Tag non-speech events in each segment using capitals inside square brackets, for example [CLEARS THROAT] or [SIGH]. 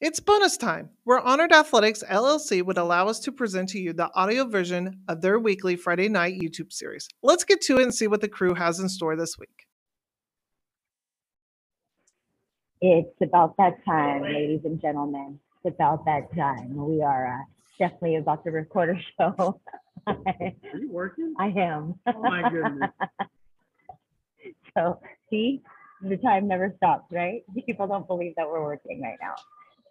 It's bonus time, where Honored Athletics LLC would allow us to present to you the audio version of their weekly Friday night YouTube series. Let's get to it and see what the crew has in store this week. It's about that time, ladies and gentlemen. It's about that time. We are uh, definitely about to record a show. [LAUGHS] Are you working? I am. Oh my goodness. [LAUGHS] So, see, the time never stops, right? People don't believe that we're working right now.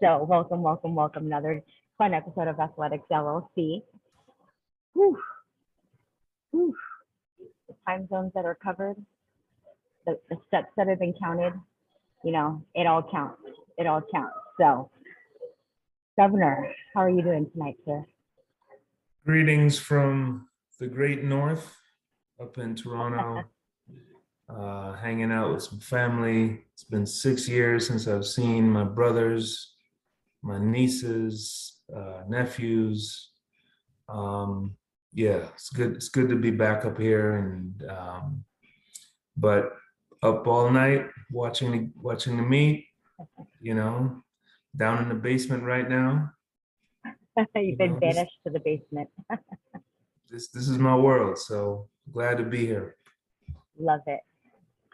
So, welcome, welcome, welcome. Another fun episode of Athletics LLC. Whew. Whew. The time zones that are covered, the, the steps that have been counted, you know, it all counts. It all counts. So, Governor, how are you doing tonight, sir? Greetings from the great north up in Toronto. [LAUGHS] Uh, hanging out with some family. It's been six years since I've seen my brothers, my nieces, uh, nephews. Um, yeah, it's good. It's good to be back up here, and um, but up all night watching the, watching the meet. You know, down in the basement right now. [LAUGHS] You've been know, this- banished to the basement. [LAUGHS] This this is my world. So glad to be here. Love it.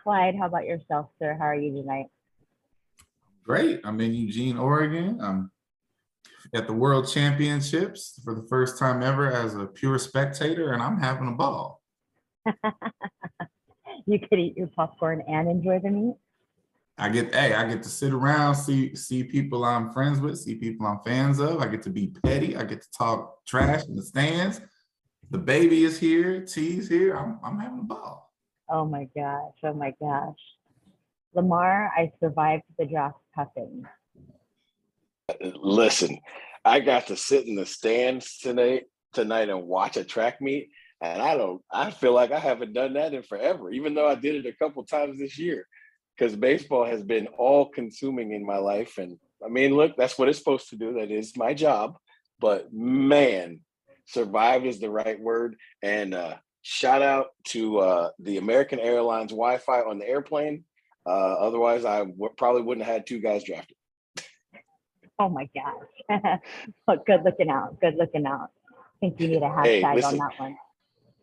Clyde, how about yourself, sir? How are you tonight? Great. I'm in Eugene, Oregon. I'm at the World Championships for the first time ever as a pure spectator, and I'm having a ball. [LAUGHS] You could eat your popcorn and enjoy the meat. I get, hey, I get to sit around, see see people I'm friends with, see people I'm fans of. I get to be petty. I get to talk trash in the stands. The baby is here. T's here. I'm I'm having a ball. Oh my gosh. Oh my gosh. Lamar, I survived the draft cuffing. Listen, I got to sit in the stands tonight tonight and watch a track meet, and I don't. I feel like I haven't done that in forever, even though I did it a couple times this year, because baseball has been all consuming in my life. And I mean, look, that's what it's supposed to do. That is my job. But man, survive is the right word. And uh, shout out to uh, the American Airlines Wi-Fi on the airplane. Uh, otherwise, I w- probably wouldn't have had two guys drafted. Oh my gosh. [LAUGHS] Good looking out. Good looking out. I think you need a Hey, hashtag on that one.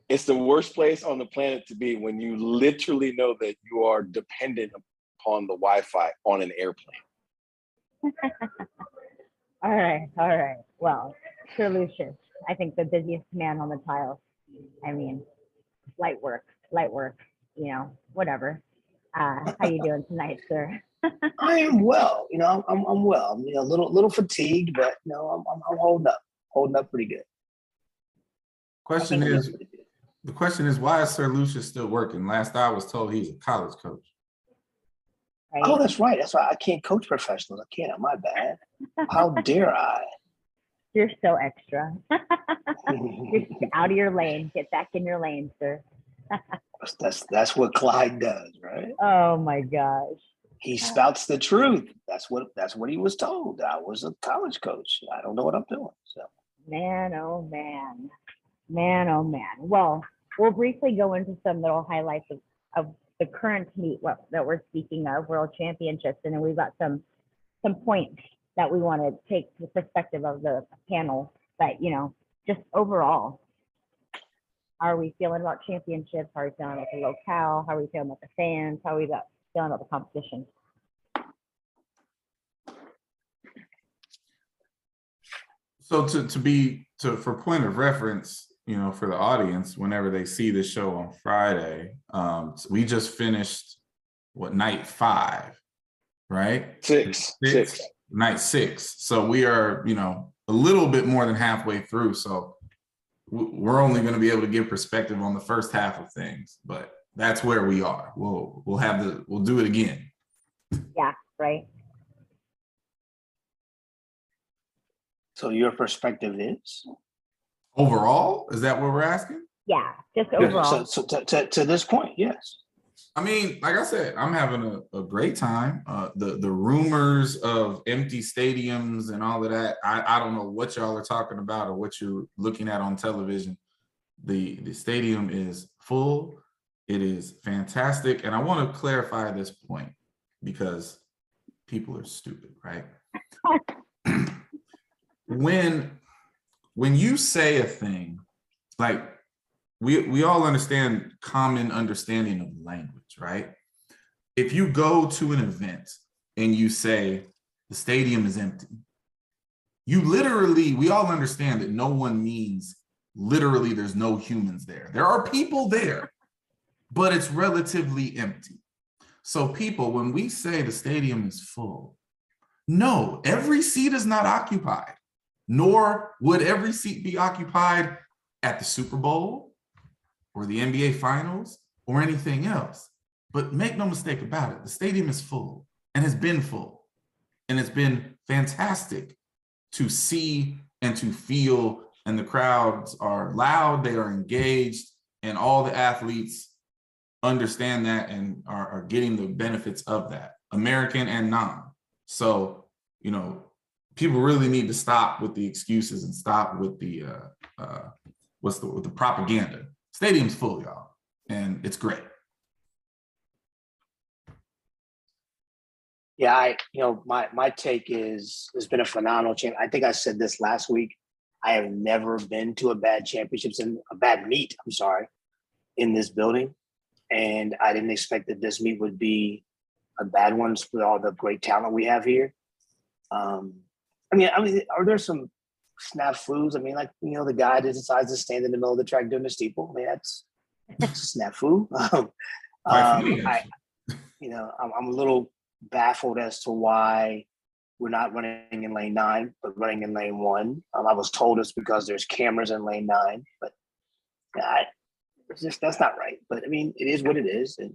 it's the worst place on the planet to be when you literally know that you are dependent upon the Wi-Fi on an airplane. [LAUGHS] All right. All right. Well, Sir Lucius, I think the busiest man on the tiles. I mean, light work, light work, you know, whatever. Uh, how you doing tonight, sir? [LAUGHS] I am well. You know, I'm I'm well. I'm you know, a little little fatigued, but you know, I'm I'm, I'm holding up, holding up pretty good. Question is, good. the question is, why is Sir Lucius still working? Last I was told he's a college coach. Right? Oh, that's right. That's right. I can't coach professionals. I can't. My bad. How [LAUGHS] dare I? You're so extra. [LAUGHS] You're out of your lane. Get back in your lane, sir. That's, that's what Clyde does, right? Oh my gosh. He spouts the truth. That's what that's what he was told. I was a college coach. I don't know what I'm doing. So Man, oh man. Man, oh man. Well, we'll briefly go into some little highlights of, of the current meet what, that we're speaking of, World Championships, and then we've got some some points that we want to take the perspective of the panel. But you know, just overall, how are we feeling about championships? How are we feeling about the locale? How are we feeling about the fans? How are we about, feeling about the competition? So to to be to for point of reference, you know, for the audience, whenever they see the show on Friday, um, we just finished what night five, right? Six, six. night six. So we are, you know, a little bit more than halfway through. So w- we're only going to be able to give perspective on the first half of things, but that's where we are. We'll we'll have the we'll do it again. Yeah, right. so your perspective is Overall, is that what we're asking? Yeah, just Yeah, so, overall. so to, to, to this point, yes. I mean, like I said, I'm having a, a great time. Uh, the the rumors of empty stadiums and all of that, I, I don't know what y'all are talking about or what you're looking at on television. The the stadium is full. It is fantastic, and I want to clarify this point because people are stupid, right? [CLEARS THROAT] when when you say a thing like we we all understand common understanding of language right? If you go to an event and you say the stadium is empty you literally we all understand that no one means literally there's no humans there. There are people there but it's relatively empty. So people when we say the stadium is full no every seat is not occupied nor would every seat be occupied at the Super Bowl or the NBA Finals or anything else. But make no mistake about it, the stadium is full and has been full. And it's been fantastic to see and to feel. And the crowds are loud, they are engaged, and all the athletes understand that and are, are getting the benefits of that, American and non. So, you know, people really need to stop with the excuses and stop with the uh, uh, what's the the propaganda. Stadium's full, y'all, and it's great. Yeah, I, you know, my my take is it's been a phenomenal champ. I think I said this last week. I have never been to a bad championships and a bad meet. I'm sorry, in this building, and I didn't expect that this meet would be a bad one with all the great talent we have here. Um, I mean, I mean, are there some snafus? I mean, like you know, the guy that decides to stand in the middle of the track doing the steeple. I mean, that's, that's a snafu. [LAUGHS] Um, um, I, you know, I'm, I'm a little baffled as to why we're not running in lane nine, but running in lane one. Um, I was told it's because there's cameras in lane nine, but I, it's just that's not right. But I mean, it is what it is, and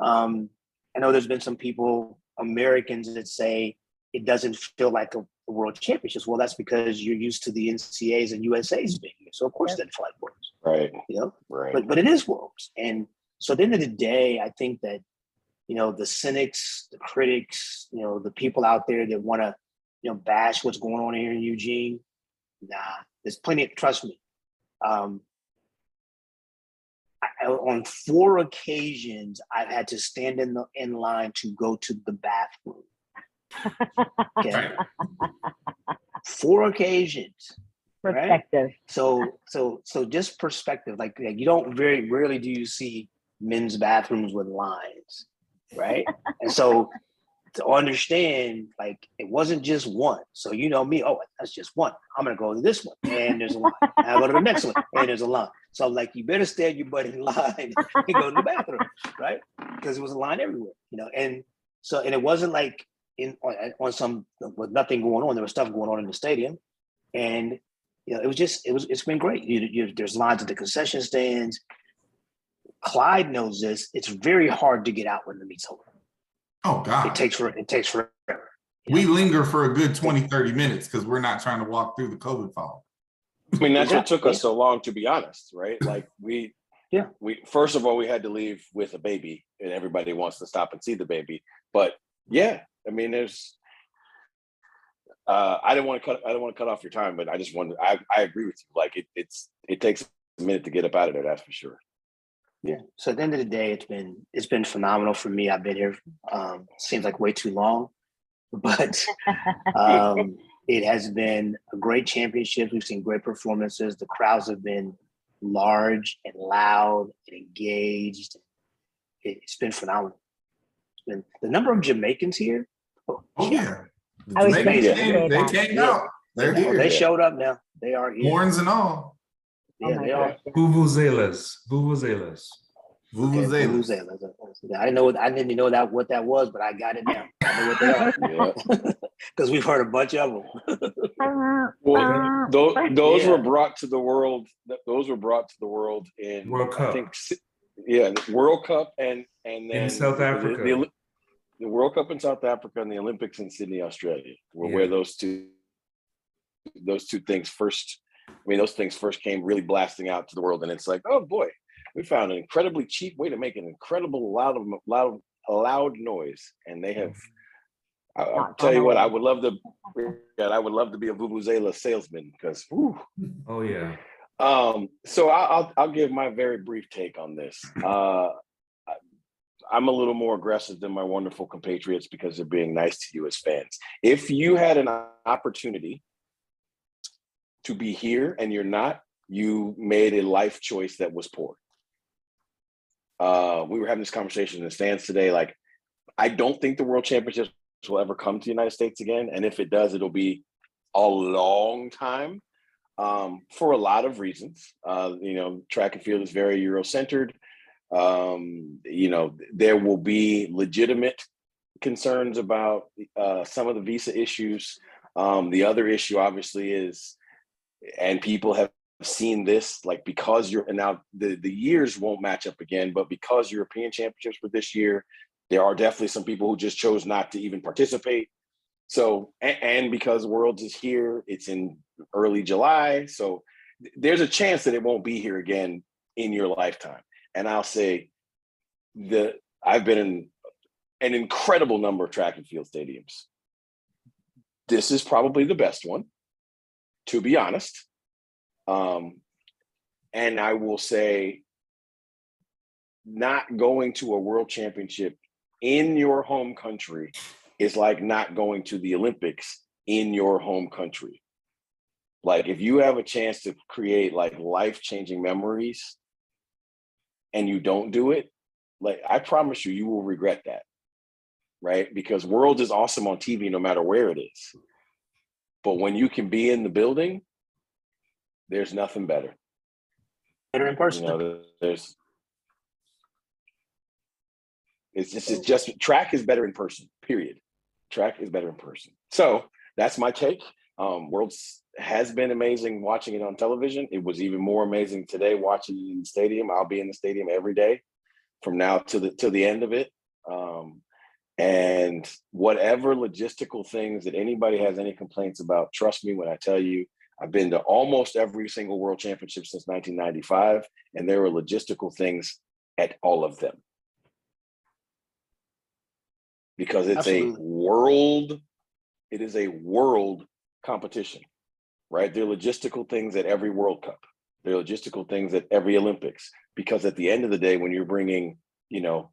um, I know there's been some people, Americans, that say it doesn't feel like a, a world championships. Well, that's because you're used to the NCAAs and USA's being here, so of course Yep. that flag works. Right, You know, right. but but it is worlds and so at the end of the day i think that you know the cynics the critics you know the people out there that want to you know bash what's going on here in eugene nah there's plenty trust me um I, on four occasions i've had to stand in the in line to go to the bathroom [LAUGHS] okay four occasions Right. Perspective. so so so just perspective like, like you don't very rarely do you see men's bathrooms with lines right? And so to understand like it wasn't just one. So you know me oh that's just one. I'm gonna go to this one and there's a line. I go to the next one and there's a line. So like you better stand your butt in line [LAUGHS] and go to the bathroom right? Because it was a line everywhere you know? And so and it wasn't like in on, on some with nothing going on. There was stuff going on in the stadium. And you know, it was just it was it's been great. You, you, there's lines at the concession stands. Clyde knows this. It's very hard to get out when the meet's over. Oh God. It takes for it takes forever. we linger for a good 20, 30 minutes because we're not trying to walk through the COVID fog. I mean, that's what took us so long, to be honest, right? [CLEARS THROAT] Like we, Yeah. we first of all we had to leave with a baby, and everybody wants to stop and see the baby. But yeah, I mean, there's. Uh, I didn't want to cut. I don't want to cut off your time, but I just wanted. I I agree with you. Like it, it's it takes a minute to get up out of there. That's for sure. Yeah. So at the end of the day, it's been it's been phenomenal for me. I've been here um seems like way too long, [LAUGHS] but um it has been a great championship. We've seen great performances. The crowds have been large and loud and engaged. It, it's been phenomenal. It's been the number of Jamaicans here. Oh, Oh yeah. The I was Jamaicans gonna came- say they came Yeah. out. They're Well, here. they showed up now. They are here. Horns and all. Oh Yeah, my they are. gosh. Vuvuzelas, vuvuzelas. Okay, Vuvuzelas. Vuvuzelas. I didn't know. I didn't even know that what that was, but I got it now. I know what they are [LAUGHS] because [LAUGHS] we've heard a bunch of them. Uh, well, uh, those, those were brought to the world. Those were brought to the world in World I Cup. think, yeah, World Cup and and then South Africa. the, Oli- the World Cup in South Africa and the Olympics in Sydney, Australia, were where those two those two things first. I mean, those things first came really blasting out to the world, and it's like, oh boy, we found an incredibly cheap way to make an incredible loud loud loud noise, and they have. I, I'll Not tell you what, I would love to. I would love to be a Vuvuzela salesman because, Oh yeah. um, so I- I'll I'll give my very brief take on this. [LAUGHS] Uh, I- I'm a little more aggressive than my wonderful compatriots because they're being nice to you as fans. If you had an opportunity to be here and you're not, you made a life choice that was poor. Uh, we were having this conversation in the stands today. Like, I don't think the World Championships will ever come to the United States again, and if it does, it'll be a long time um, for a lot of reasons. Uh, you know, track and field is very Eurocentered. Um, you know, there will be legitimate concerns about uh, some of the visa issues. Um, the other issue, obviously, is, and people have seen this, like because you're and now the the years won't match up again, but because European Championships for this year, there are definitely some people who just chose not to even participate. So, and, and because Worlds is here, it's in early July, so th- there's a chance that it won't be here again in your lifetime. And I'll say, the I've been in an incredible number of track and field stadiums. This is probably the best one, to be honest. Um, and I will say, not going to a world championship in your home country is like not going to the Olympics in your home country. Like, if you have a chance to create like life changing memories and you don't do it, like, I promise you, you will regret that right? Because Worlds is awesome on TV no matter where it is. But when you can be in the building, there's nothing better. Better in You person. know, there's it's just it's just track is better in person, period. Track is better in person. So that's my take. Um, Worlds has been amazing watching it on television. It was even more amazing today watching it in the stadium. I'll be in the stadium every day from now to the to the end of it. Um, and whatever logistical things that anybody has any complaints about, trust me when I tell you, I've been to almost every single world championship since 1995, and there were logistical things at all of them. Because it's Absolutely. a world, it is a world competition, right? There are logistical things at every World Cup. There are logistical things at every Olympics. Because at the end of the day, when you're bringing, you know,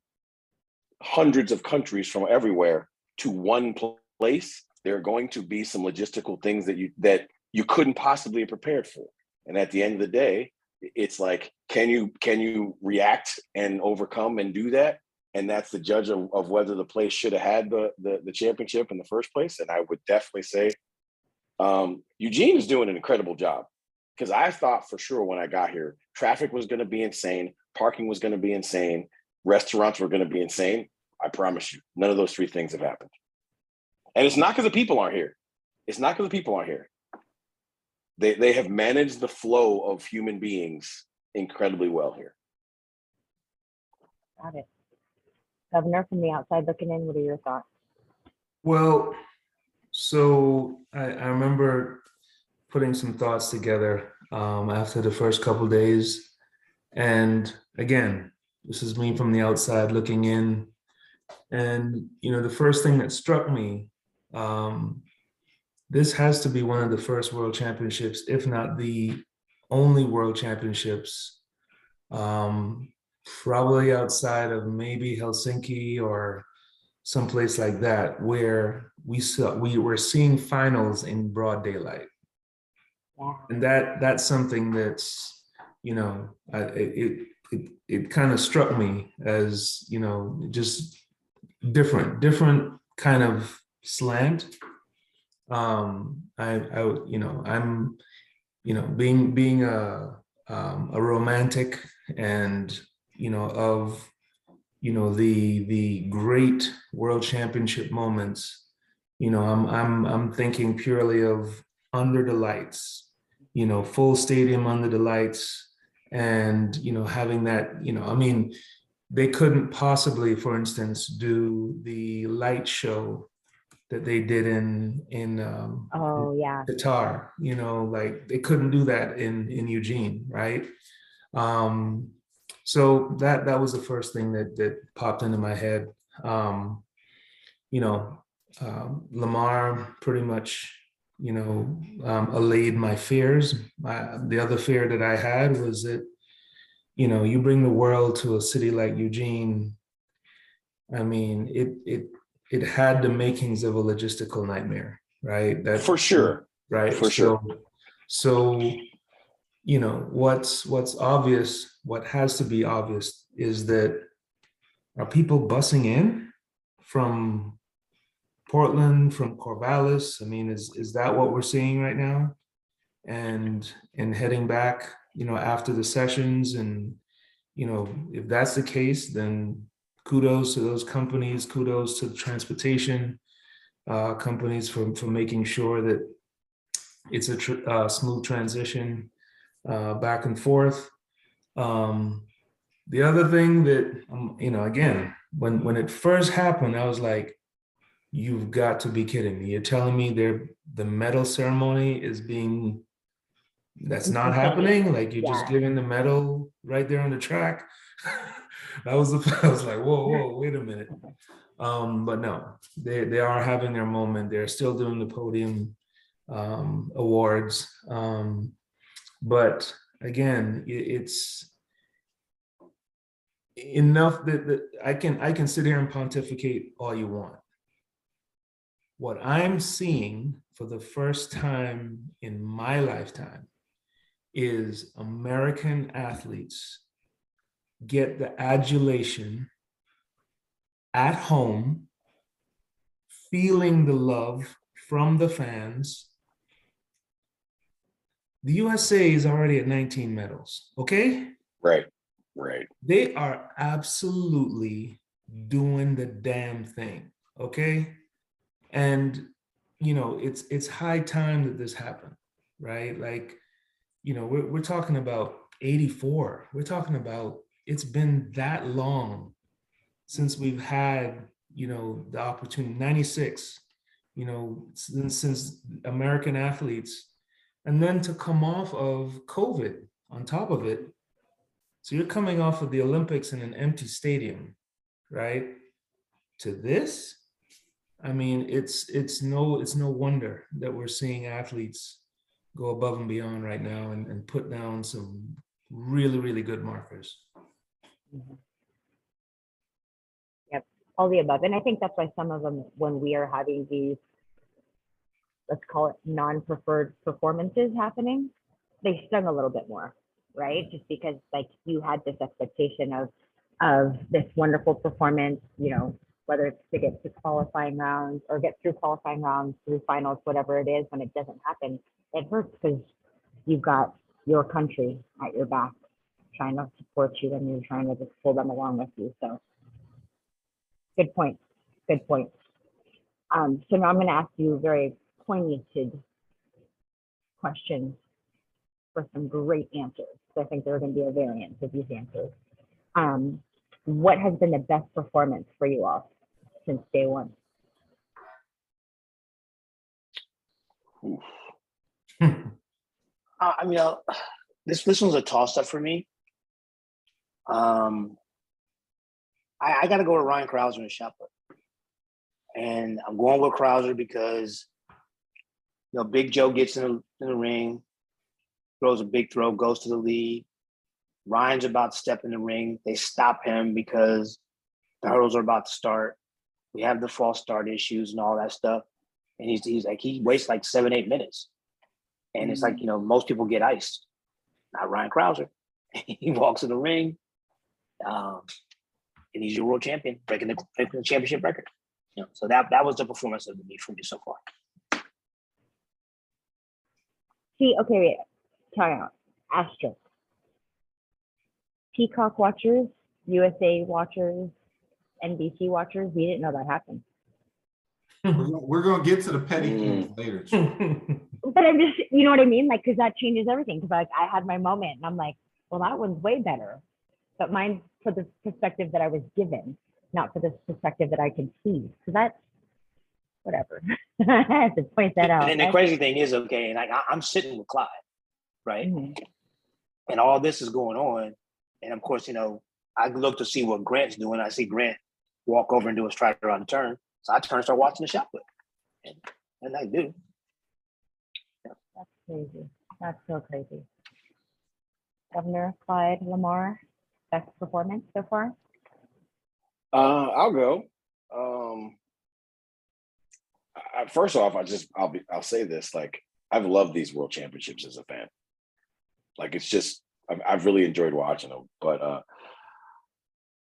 hundreds of countries from everywhere to one place, there are going to be some logistical things that you that you couldn't possibly have prepared for. And at the end of the day, it's like, can you can you react and overcome and do that? And that's the judge of, of whether the place should have had the, the the championship in the first place. And I would definitely say um, Eugene is doing an incredible job because I thought for sure when I got here, traffic was going to be insane, parking was going to be insane, restaurants were going to be insane. I promise you, none of those three things have happened. And it's not because the people aren't here. It's not because the people aren't here. They they have managed the flow of human beings incredibly well here. Got it. Governor, from the outside looking in, what are your thoughts? Well, so I, I remember putting some thoughts together um, after the first couple days. And again, this is me from the outside looking in. And, you know, the first thing that struck me, um, this has to be one of the first world championships, if not the only world championships, um, probably outside of maybe Helsinki or someplace like that where we saw we were seeing finals in broad daylight and that that's something that's you know it it, it kind of struck me as you know just different different kind of slant. Um i i you know i'm you know being being a um, a romantic and you know of you know the the great world championship moments you know i'm i'm i'm thinking purely of under the lights you know full stadium under the lights and you know having that you know i mean they couldn't possibly for instance do the light show that they did in in um Oh, yeah. Qatar, you know, like they couldn't do that in in Eugene, right? Um, so that that was the first thing that that popped into my head. Um, you know, um, Lamar pretty much, you know, um, allayed my fears. My, the other fear that I had was that, you know, you bring the world to a city like Eugene. I mean, it it it had the makings of a logistical nightmare, right? That For sure. right? For sure. So, So, you know, what's what's obvious, what has to be obvious is that are people busing in from Portland, from Corvallis? I mean, is is that what we're seeing right now? And and heading back, you know, after the sessions and you know, if that's the case, then kudos to those companies, kudos to the transportation uh, companies for, for making sure that it's a tr- uh, smooth transition uh, back and forth. Um, the other thing that, um, you know, again, when, when it first happened, I was like, you've got to be kidding me. You're telling me there the medal ceremony is being that's not happening? Like you're just giving the medal right there on the track? [LAUGHS] That was the [LAUGHS] i was like whoa whoa wait a minute. Um but no they they are having their moment. They're still doing the podium um awards. Um but again it, it's enough that, that i can i can sit here and pontificate all you want what i'm seeing for the first time in my lifetime is American athletes get the adulation at home, feeling the love from the fans. The USA is already at 19 medals, okay? Right. Right. They are absolutely doing the damn thing, okay? And you know, it's it's high time that this happened, right? Like you know, we're, we're talking about 84. We're talking about it's been that long since we've had, you know, the opportunity, 96, you know, since, since American athletes, and then to come off of COVID on top of it. So you're coming off of the Olympics in an empty stadium, right? To this, I mean, it's it's no it's no wonder that we're seeing athletes go above and beyond right now and, and put down some really, really good markers. Mm-hmm. Yep, all the above. And I think that's why some of them, when we are having these, let's call it non-preferred performances happening, they stung a little bit more, right? Just because like you had this expectation of of this wonderful performance, you know, whether it's to get to qualifying rounds or get through qualifying rounds, through finals, whatever it is, when it doesn't happen, it hurts because you've got your country at your back trying to support you and you're trying to just pull them along with you. So Good point. Good point. Um, so now I'm going to ask you very pointed questions for some great answers. So I think there are going to be a variance of these answers. Um, what has been the best performance for you all since day one? Oof. [LAUGHS] Uh, I mean, uh, this this one's a toss up for me. Um, I, I got to go with Ryan Crouser and put, and I'm going with Crouser because you know Big Joe gets in the, in the ring, throws a big throw, goes to the lead. Ryan's about to step in the ring. They stop him because the hurdles are about to start. We have the false start issues and all that stuff, and he's he's like he wastes like seven eight minutes. And it's like, you know, most people get iced. Not Ryan Crouser. [LAUGHS] he walks in the ring, um, and he's your world champion, breaking the, breaking the championship record. You know, so that that was the performance of the meet for me so far. See, okay, wait, time out. Asterisk. Peacock watchers, USA watchers, NBC watchers, we didn't know that happened. We're gonna, we're gonna get to the petty Mm. things later. [LAUGHS] But I'm just, you know what I mean? Like, because that changes everything. Because like I had my moment, and I'm like, well, that one's way better. But mine for the perspective that I was given, not for the perspective that I can see. So that's whatever. [LAUGHS] I have to point that out. And then the crazy thing is, okay, like I, I'm sitting with Clyde, right? Mhm. And all this is going on. And of course, you know, I look to see what Grant's doing. I see Grant walk over and do a stride around the turn. So I turn and start watching the shot put. And, and I do. That's crazy. That's so crazy. Governor Clyde Lamar, best performance so far? Uh, I'll go. Um, I, I- first off, I just I'll be I'll say this like I've loved these world championships as a fan. Like it's just I've, I've really enjoyed watching them. But uh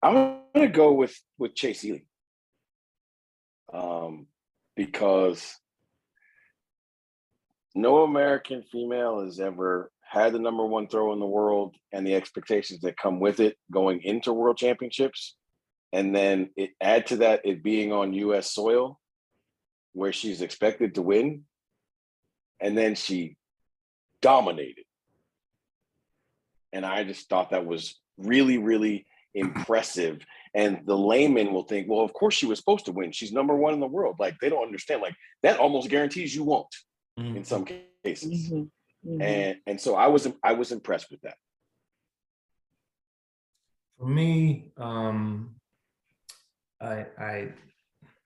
I'm gonna go with with Chase Ealey. Um because no American female has ever had the number one throw in the world and the expectations that come with it going into world championships. And then it add to that it being on US soil where she's expected to win. And then she dominated. And I just thought that was really, really impressive. And the layman will think, well, of course she was supposed to win. She's number one in the world. Like they don't understand. Like that almost guarantees you won't Mm. in some cases. Mhm, mhm. And and so I was I was impressed with that. For me, um, I, I,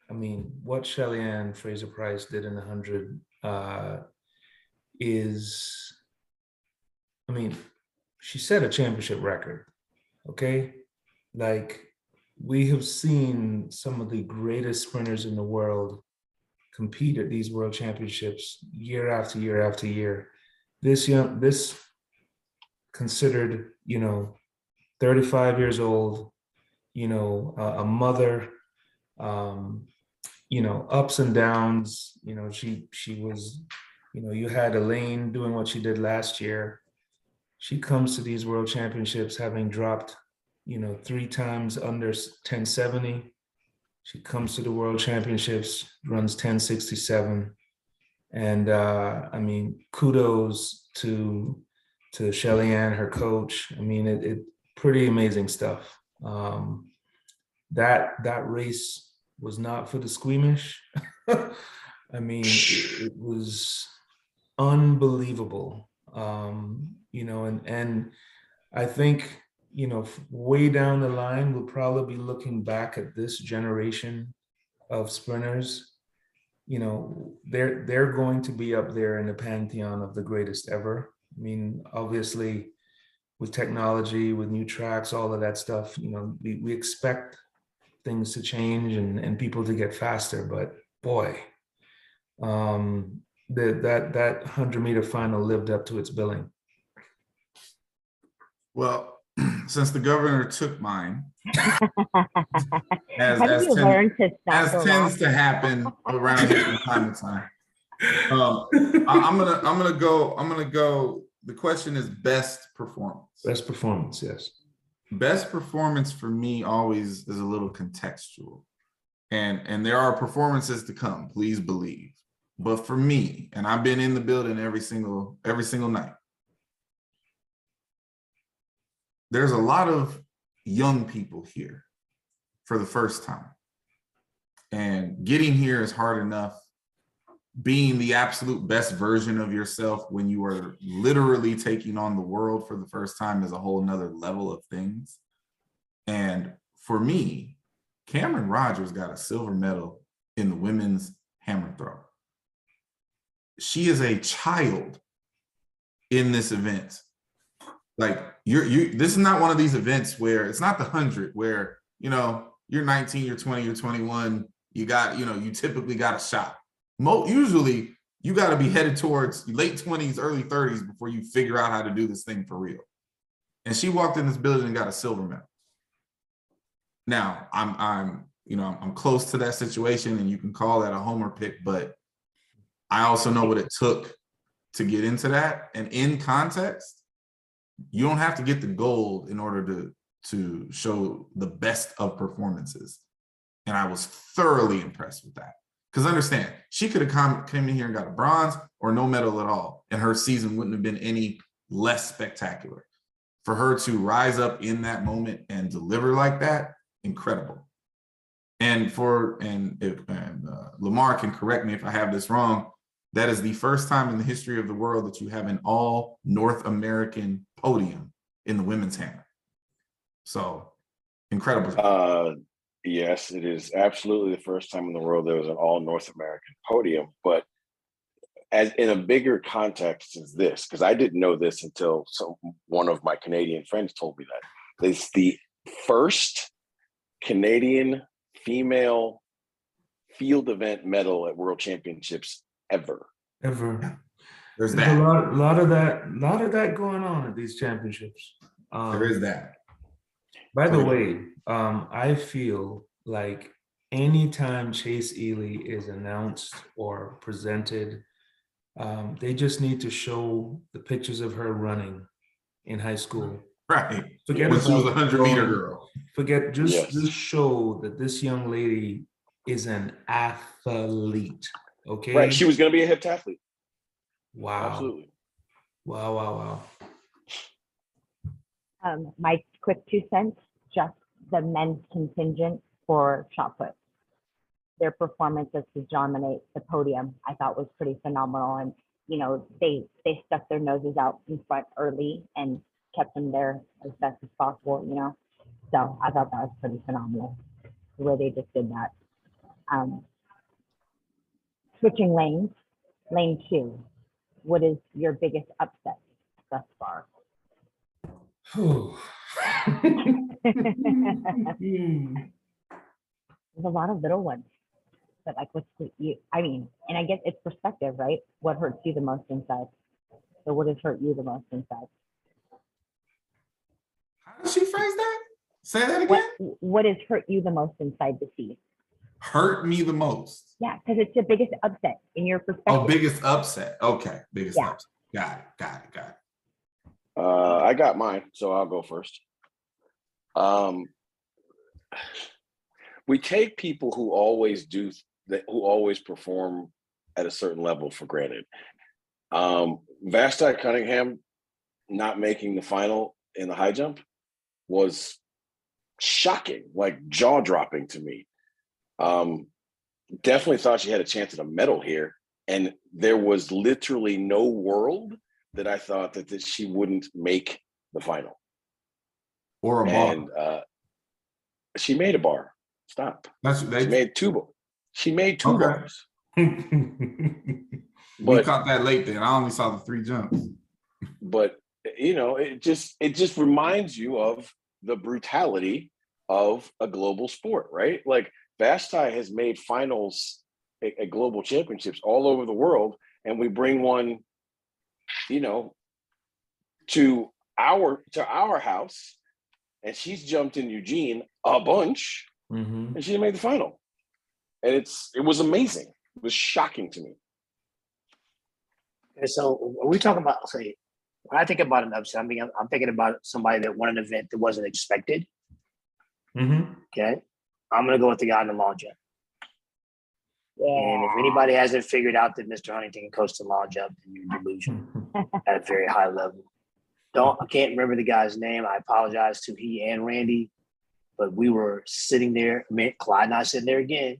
I mean, what Shelly Ann Fraser Pryce did in the hundred uh, is, I mean, she set a championship record. Okay, like we have seen some of the greatest sprinters in the world compete at these world championships year after year after year. This young, this considered, you know, 35 years old, you know, a, a mother, um, you know, ups and downs. You know, she she was, you know, you had Elaine doing what she did last year. She comes to these world championships having dropped, you know, three times under 1070. She comes to the world championships, runs 1067. And uh, I mean, kudos to to Shelly Ann, her coach. I mean, it, it pretty amazing stuff. Um, that that race was not for the squeamish. [LAUGHS] I mean, it, it was unbelievable. Um, you know, and and I think you know way down the line we'll probably be looking back at this generation of sprinters. You know, they're they're going to be up there in the pantheon of the greatest ever. I mean, obviously, with technology, with new tracks, all of that stuff, you know, we, we expect things to change and, and people to get faster. But boy, um, the, that that hundred meter final lived up to its billing. Well, since the governor took mine, [LAUGHS] as, How as, did you ten- learn to stop as tends to happen around here from time to time. Um, I, I'm gonna, I'm gonna go, I'm gonna go, the question is best performance. Best performance, yes. Best performance for me always is a little contextual. And, and there are performances to come, please believe. But for me, and I've been in the building every single, every single night. There's a lot of young people here for the first time. And getting here is hard enough. Being the absolute best version of yourself when you are literally taking on the world for the first time is a whole nother level of things. And for me, Camryn Rogers got a silver medal in the women's hammer throw. She is a child in this event. Like you're you this is not one of these events where it's not the hundred where you know you're 19, you're 20, you're 21, you got, you know, you typically got a shot. Mo usually you got to be headed towards late 20s, early 30s before you figure out how to do this thing for real. And she walked in this building and got a silver medal. Now, I'm I'm you know, I'm close to that situation and you can call that a homer pick, but I also know what it took to get into that and in context, you don't have to get the gold in order to to show the best of performances. And I was thoroughly impressed with that. Because understand, she could have come came in here and got a bronze or no medal at all, and her season wouldn't have been any less spectacular. For her to rise up in that moment and deliver like that, incredible. And for and if and uh, Lamar can correct me if I have this wrong, that is the first time in the history of the world that you have an all North American podium in the women's hammer. So incredible. Uh, yes, it is absolutely the first time in the world there was an all North American podium, but as in a bigger context is this, because I didn't know this until some one of my Canadian friends told me that. It's the first Canadian female field event medal at world championships ever. Ever. There's There's a lot, lot of that, lot of that going on at these championships. Um, There is that. By the way, um, I feel like anytime Chase Ealey is announced or presented, um, they just need to show the pictures of her running in high school. Right. Forget When she was a hundred meter girl. Forget just Yes. just show that this young lady is an athlete. Okay. Right. She was going to be a heptathlete. Wow. Absolutely. Wow. Wow. Wow. Um, my quick two cents, just the men's contingent for shot put. Their performances to dominate the podium, I thought was pretty phenomenal. And, you know, they, they stuck their noses out in front early and kept them there as best as possible, you know? So I thought that was pretty phenomenal, the way they just did that. Um, switching lanes, lane two, what is your biggest upset thus far? [LAUGHS] There's a lot of little ones. But like what's the, you, I mean, and I guess it's perspective, right? What hurts you the most inside? So what has hurt you the most inside? How did she phrase that? Say that again. what has hurt you the most inside to see? Hurt me the most. Yeah, because it's the biggest upset in your perspective. Oh, biggest upset. Okay, biggest Yeah. upset. Got it. Got it. Got it. Uh, I got mine, so I'll go first. Um, we take people who always do that, who always perform at a certain level for granted. Um, Vashti Cunningham not making the final in the high jump was shocking, like jaw dropping to me. Um, definitely thought she had a chance at a medal here, and there was literally no world that I thought that, that she wouldn't make the final. Or a. And uh, she made a bar. Stop. That's She they. made two. bars. She made two Okay. bars. [LAUGHS] we caught that late. Then I only saw the three jumps. but you know, it just it just reminds you of the brutality of a global sport, right? Like Vashti has made finals at, at global championships all over the world, and we bring one, you know, to our to our house, and she's jumped in Eugene a bunch, Mhm. and she made the final. And it's it was amazing. It was shocking to me. And so when we talk about say, when I think about an upset, I mean, I'm, I'm thinking about somebody that won an event that wasn't expected. Mhm. Okay, I'm gonna go with the guy in the long jump. And if anybody hasn't figured out that Mr. Huntington can coast the long jump, then you're delusional [LAUGHS] at a very high level. Don't I can't remember the guy's name. I apologize to he and Randy, but we were sitting there. Me, Clyde and I sitting there again,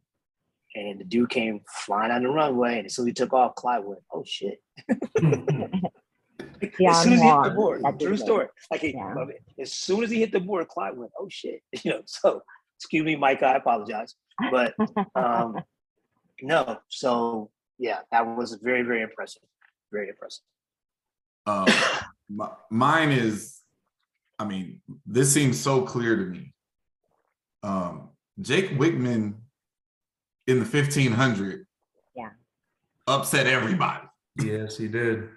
and the dude came flying on the runway, and as soon as he took off, Clyde went, "Oh shit!" [LAUGHS] Yeah, as soon as he hit the board, true story. Like he, Yeah. as soon as he hit the board, Clyde went, "Oh shit!" [LAUGHS] You know. So excuse me, Mike. I apologize, but um, [LAUGHS] no. So yeah, that was very very impressive. Very impressive. Um, my, mine is, I mean, this seems so clear to me. Um, Jake Wightman in the 1500 Yeah. upset everybody. yes, he did.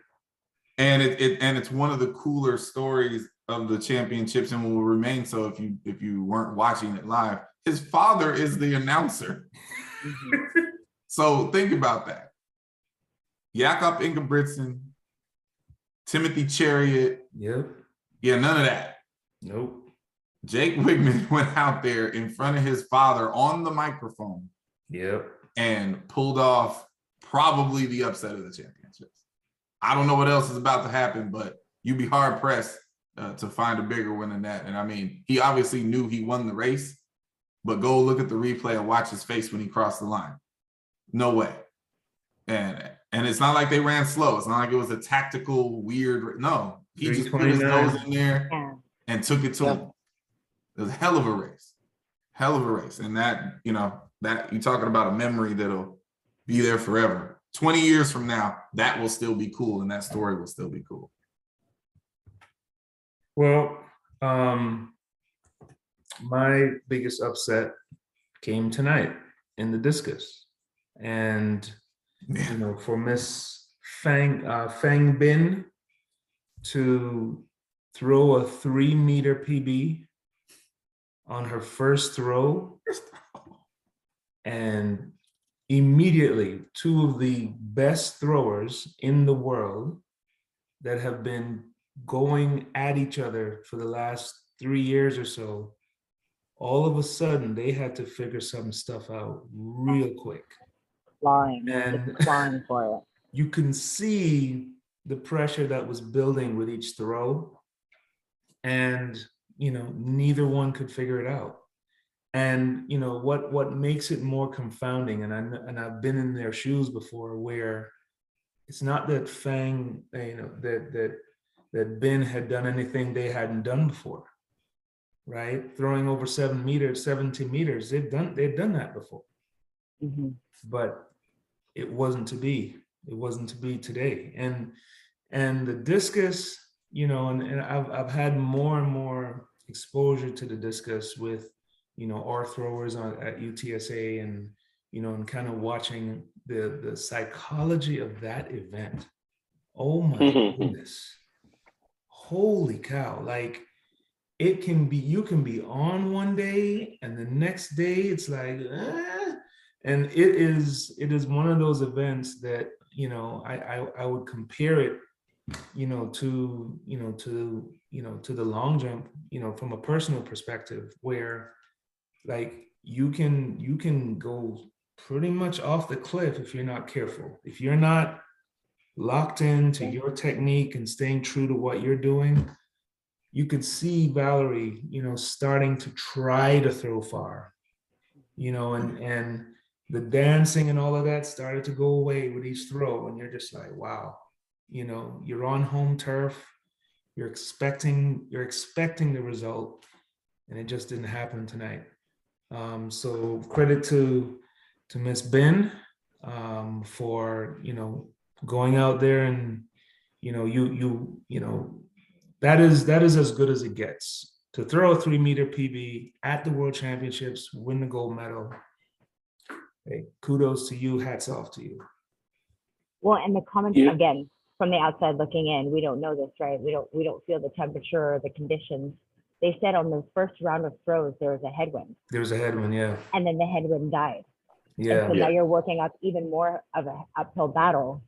And it, it and it's one of the cooler stories of the championships and will remain so if you if you weren't watching it live. His father is the announcer. Mm-hmm. So think about that. Jakob Ingebrigtsen, Timothy Cheruiyot, Yep. yeah, none of that. Nope. Jake Wightman [LAUGHS] went out there in front of his father on the microphone Yep. and pulled off probably the upset of the championships. I don't know what else is about to happen, but you'd be hard pressed uh, to find a bigger win than that. And I mean, he obviously knew he won the race, but go look at the replay and watch his face when he crossed the line. No way. And and it's not like they ran slow. It's not like it was a tactical weird. No, he just put his nose in there Yeah. and took it to Yeah. him. It was a hell of a race, hell of a race, and that you know that you're talking about a memory that'll be there forever. Twenty years from now, that will still be cool, and that story will still be cool. Well, um, my biggest upset came tonight in the discus, and you know, for Miss Feng uh, Feng Bin to throw a three meter PB on her first throw, and immediately two of the best throwers in the world that have been going at each other for the last three years or so, all of a sudden they had to figure some stuff out real quick. Clawing, And- clawing for it. [LAUGHS] You can see the pressure that was building with each throw. And, you know, neither one could figure it out. And, you know, what what makes it more confounding, and I and I've been in their shoes before where it's not that Feng, you know, that that that Ben had done anything they hadn't done before. Right? Throwing over seven meters, 70 meters, they've done they've done that before Mhm. but it wasn't to be. It wasn't to be today. And and the discus, you know, and, and I've I've had more and more exposure to the discus with, you know, our throwers on at UTSA and you know, and kind of watching the the psychology of that event. Oh my Mhm. goodness. Holy cow. Like it can be you can be on one day and the next day it's like eh, and it is it is one of those events that you know I, I i would compare it you know to you know to you know to the long jump you know from a personal perspective where like you can you can go pretty much off the cliff if you're not careful if you're not locked into your technique and staying true to what you're doing you could see Valarie you know starting to try to throw far you know and and the dancing and all of that started to go away with each throw and you're just like wow. You know you're on home turf you're expecting you're expecting the result and it just didn't happen tonight. Um, so credit to to miss Bin um, for you know going out there and you know you you you know that is that is as good as it gets to throw a three meter pb at the world championships win the gold medal hey, kudos to you. Hats off to you. Well, and the comments Yeah. again from the outside looking in, we don't know this, right? We don't we don't feel the temperature or the conditions. They said on the first round of throws there was a headwind, There was a headwind, yeah, and then the headwind died. And yeah, so Yeah. now you're working up even more of a uphill battle,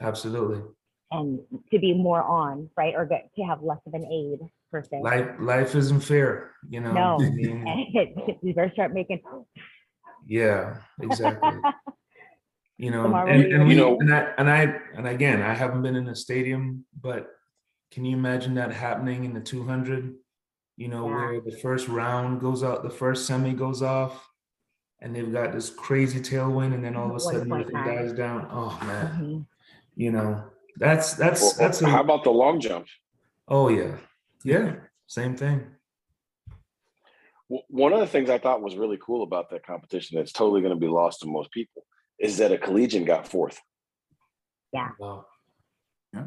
absolutely. and to be more on, right, or get, to have less of an aid per se. Life, life isn't fair, you know. No. [LAUGHS] I mean, [LAUGHS] you better start making. yeah, exactly. [LAUGHS] You know, Tomorrow and, and we, You know- and I, and I, and again, I haven't been in a stadium, but can you imagine that happening in the 200? You know, Yeah. where the first round goes out, the first semi goes off, and they've got this crazy tailwind, and then all of a sudden everything dies down. Oh man, Mhm. You know, that's that's Or- or that's a, how about the long jump? oh yeah, yeah, same thing. One of the things I thought was really cool about that competition that's totally going to be lost to most people is that a collegian got fourth. Wow. Yeah.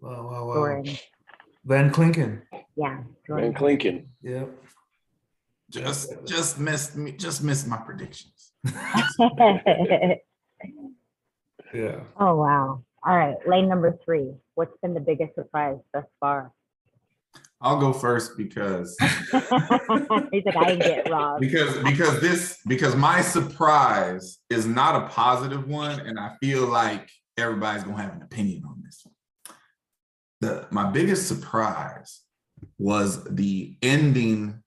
Wow, wow, wow. Jordan, Van Klinken. yeah. Jordan. Van Jordan. Klinken. Yep. Just just missed me, just missed my predictions. [LAUGHS] [LAUGHS] Yeah. oh wow! All right, lane number three. What's been the biggest surprise thus far? I'll go first because [LAUGHS] He's like, I ain't get robbed. because because this because my surprise is not a positive one, and I feel like everybody's gonna have an opinion on this one. The my biggest surprise was the ending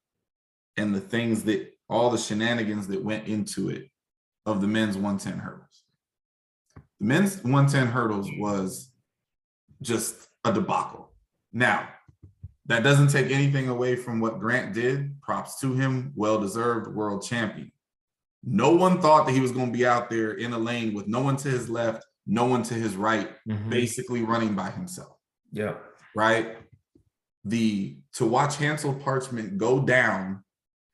and the things that all the shenanigans that went into it of the men's 110 hurdles. Men's 110 hurdles was just a debacle. Now, that doesn't take anything away from what Grant did. Props to him. Well deserved world champion. No one thought that he was going to be out there in a lane with no one to his left, no one to his right, Mhm. basically running by himself, Yeah. right? The to watch Hansle Parchment go down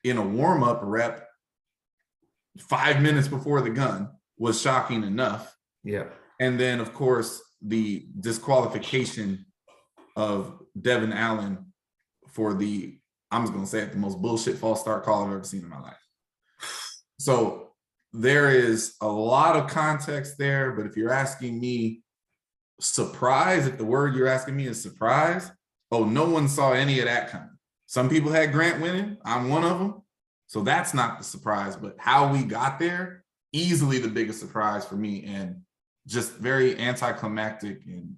in a warm up rep five minutes before the gun was shocking enough. Yeah. And then, of course, the disqualification of Devon Allen for the, I'm just going to say it, the most bullshit false start call I've ever seen in my life. [SIGHS] So there is a lot of context there, but if you're asking me, surprise, if the word you're asking me is surprise, oh, no one saw any of that coming. Some people had Grant winning. I'm one of them. So that's not the surprise, but how we got there, easily the biggest surprise for me and just very anticlimactic and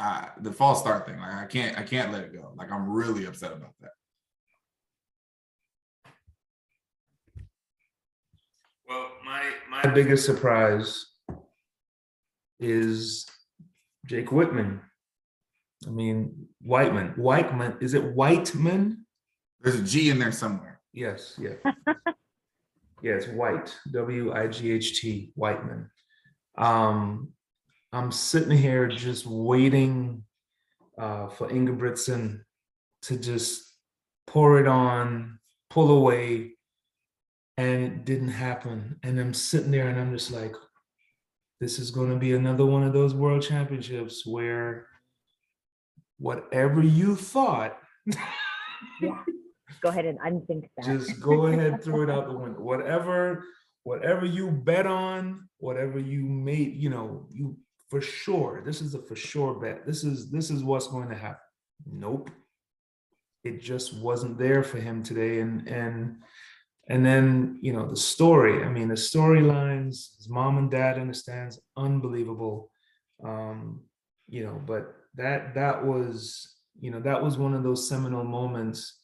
uh, the false start thing. Like I can't, I can't let it go. Like I'm really upset about that. Well, my my biggest surprise is Jake Whitman. I mean, Wightman. Wightman. Is it Wightman? There's a G in there somewhere. Yes, yeah. [LAUGHS] yeah, it's White. W I G H T. Wightman. Um, I'm sitting here just waiting uh, for Ingebrigtsen to just pour it on, pull away, and it didn't happen. And I'm sitting there and I'm just like, this is going to be another one of those world championships where whatever you thought, Yeah. Go ahead and unthink that. just go ahead, throw it out the [LAUGHS] window. Whatever, whatever you bet on, whatever you made, you know, you for sure. This is a for sure bet. This is this is what's going to happen. Nope. It just wasn't there for him today. And and and then you know the story. I mean, the storylines, his mom and dad understands, unbelievable. Um, you know, but that that was, you know, that was one of those seminal moments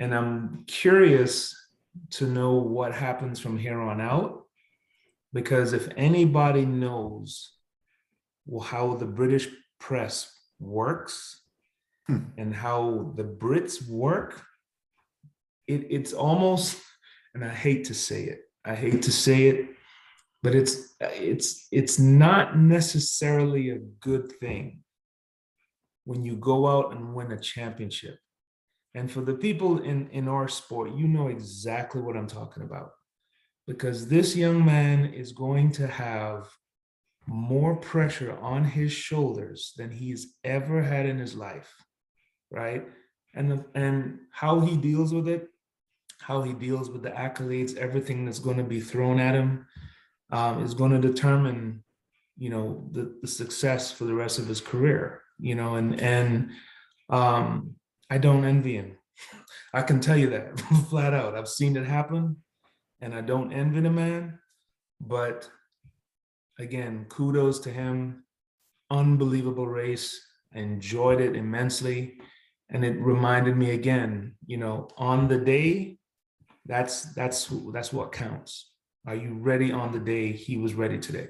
and I'm curious to know what happens from here on out. Because if anybody knows well, how the British press works Hmm. and how the Brits work, it, it's almost, and I hate to say it, I hate to say it, but it's it's it's not necessarily a good thing when you go out and win a championship and for the people in, in our sport, you know exactly what I'm talking about. Because this young man is going to have more pressure on his shoulders than he's ever had in his life. Right. And, the, and how he deals with it, how he deals with the accolades, everything that's going to be thrown at him um, is going to determine, you know, the, the success for the rest of his career, you know, and, and, um, I don't envy him. I can tell you that [LAUGHS] flat out. I've seen it happen and I don't envy the man. But again, kudos to him. Unbelievable race. Enjoyed it immensely. And it reminded me again, you know, on the day, that's that's that's what counts. Are you ready on the day he was ready today?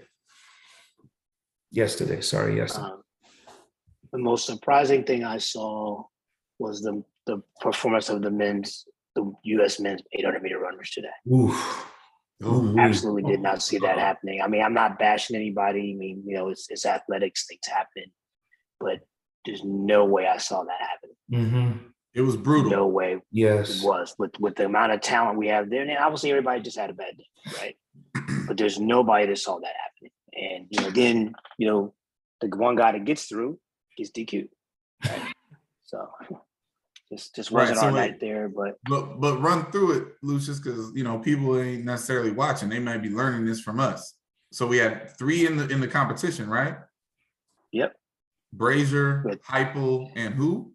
Yesterday, sorry, yesterday. Um, the most surprising thing I saw was the the performance of the men's the U.S. men's 800 meter runners today. Oof. Ooh, Absolutely did not see that happening. I mean, I'm not bashing anybody. I mean, you know, it's it's athletics, things happen, but there's no way I saw that happen. hmm It was brutal. No way Yes, it was with with the amount of talent we have there. And obviously, everybody just had a bad day, right? [CLEARS THROAT] but there's nobody that saw that happening. And you know, then you know, the one guy that gets through gets DQ. Right? [LAUGHS] so just just Right, wasn't so our wait. night there. But But but run through it, Lucius, because you know people ain't necessarily watching. They might be learning this from us. So we had three in the in the competition, right? Yep. Brazier, Good. Hoppel, and who?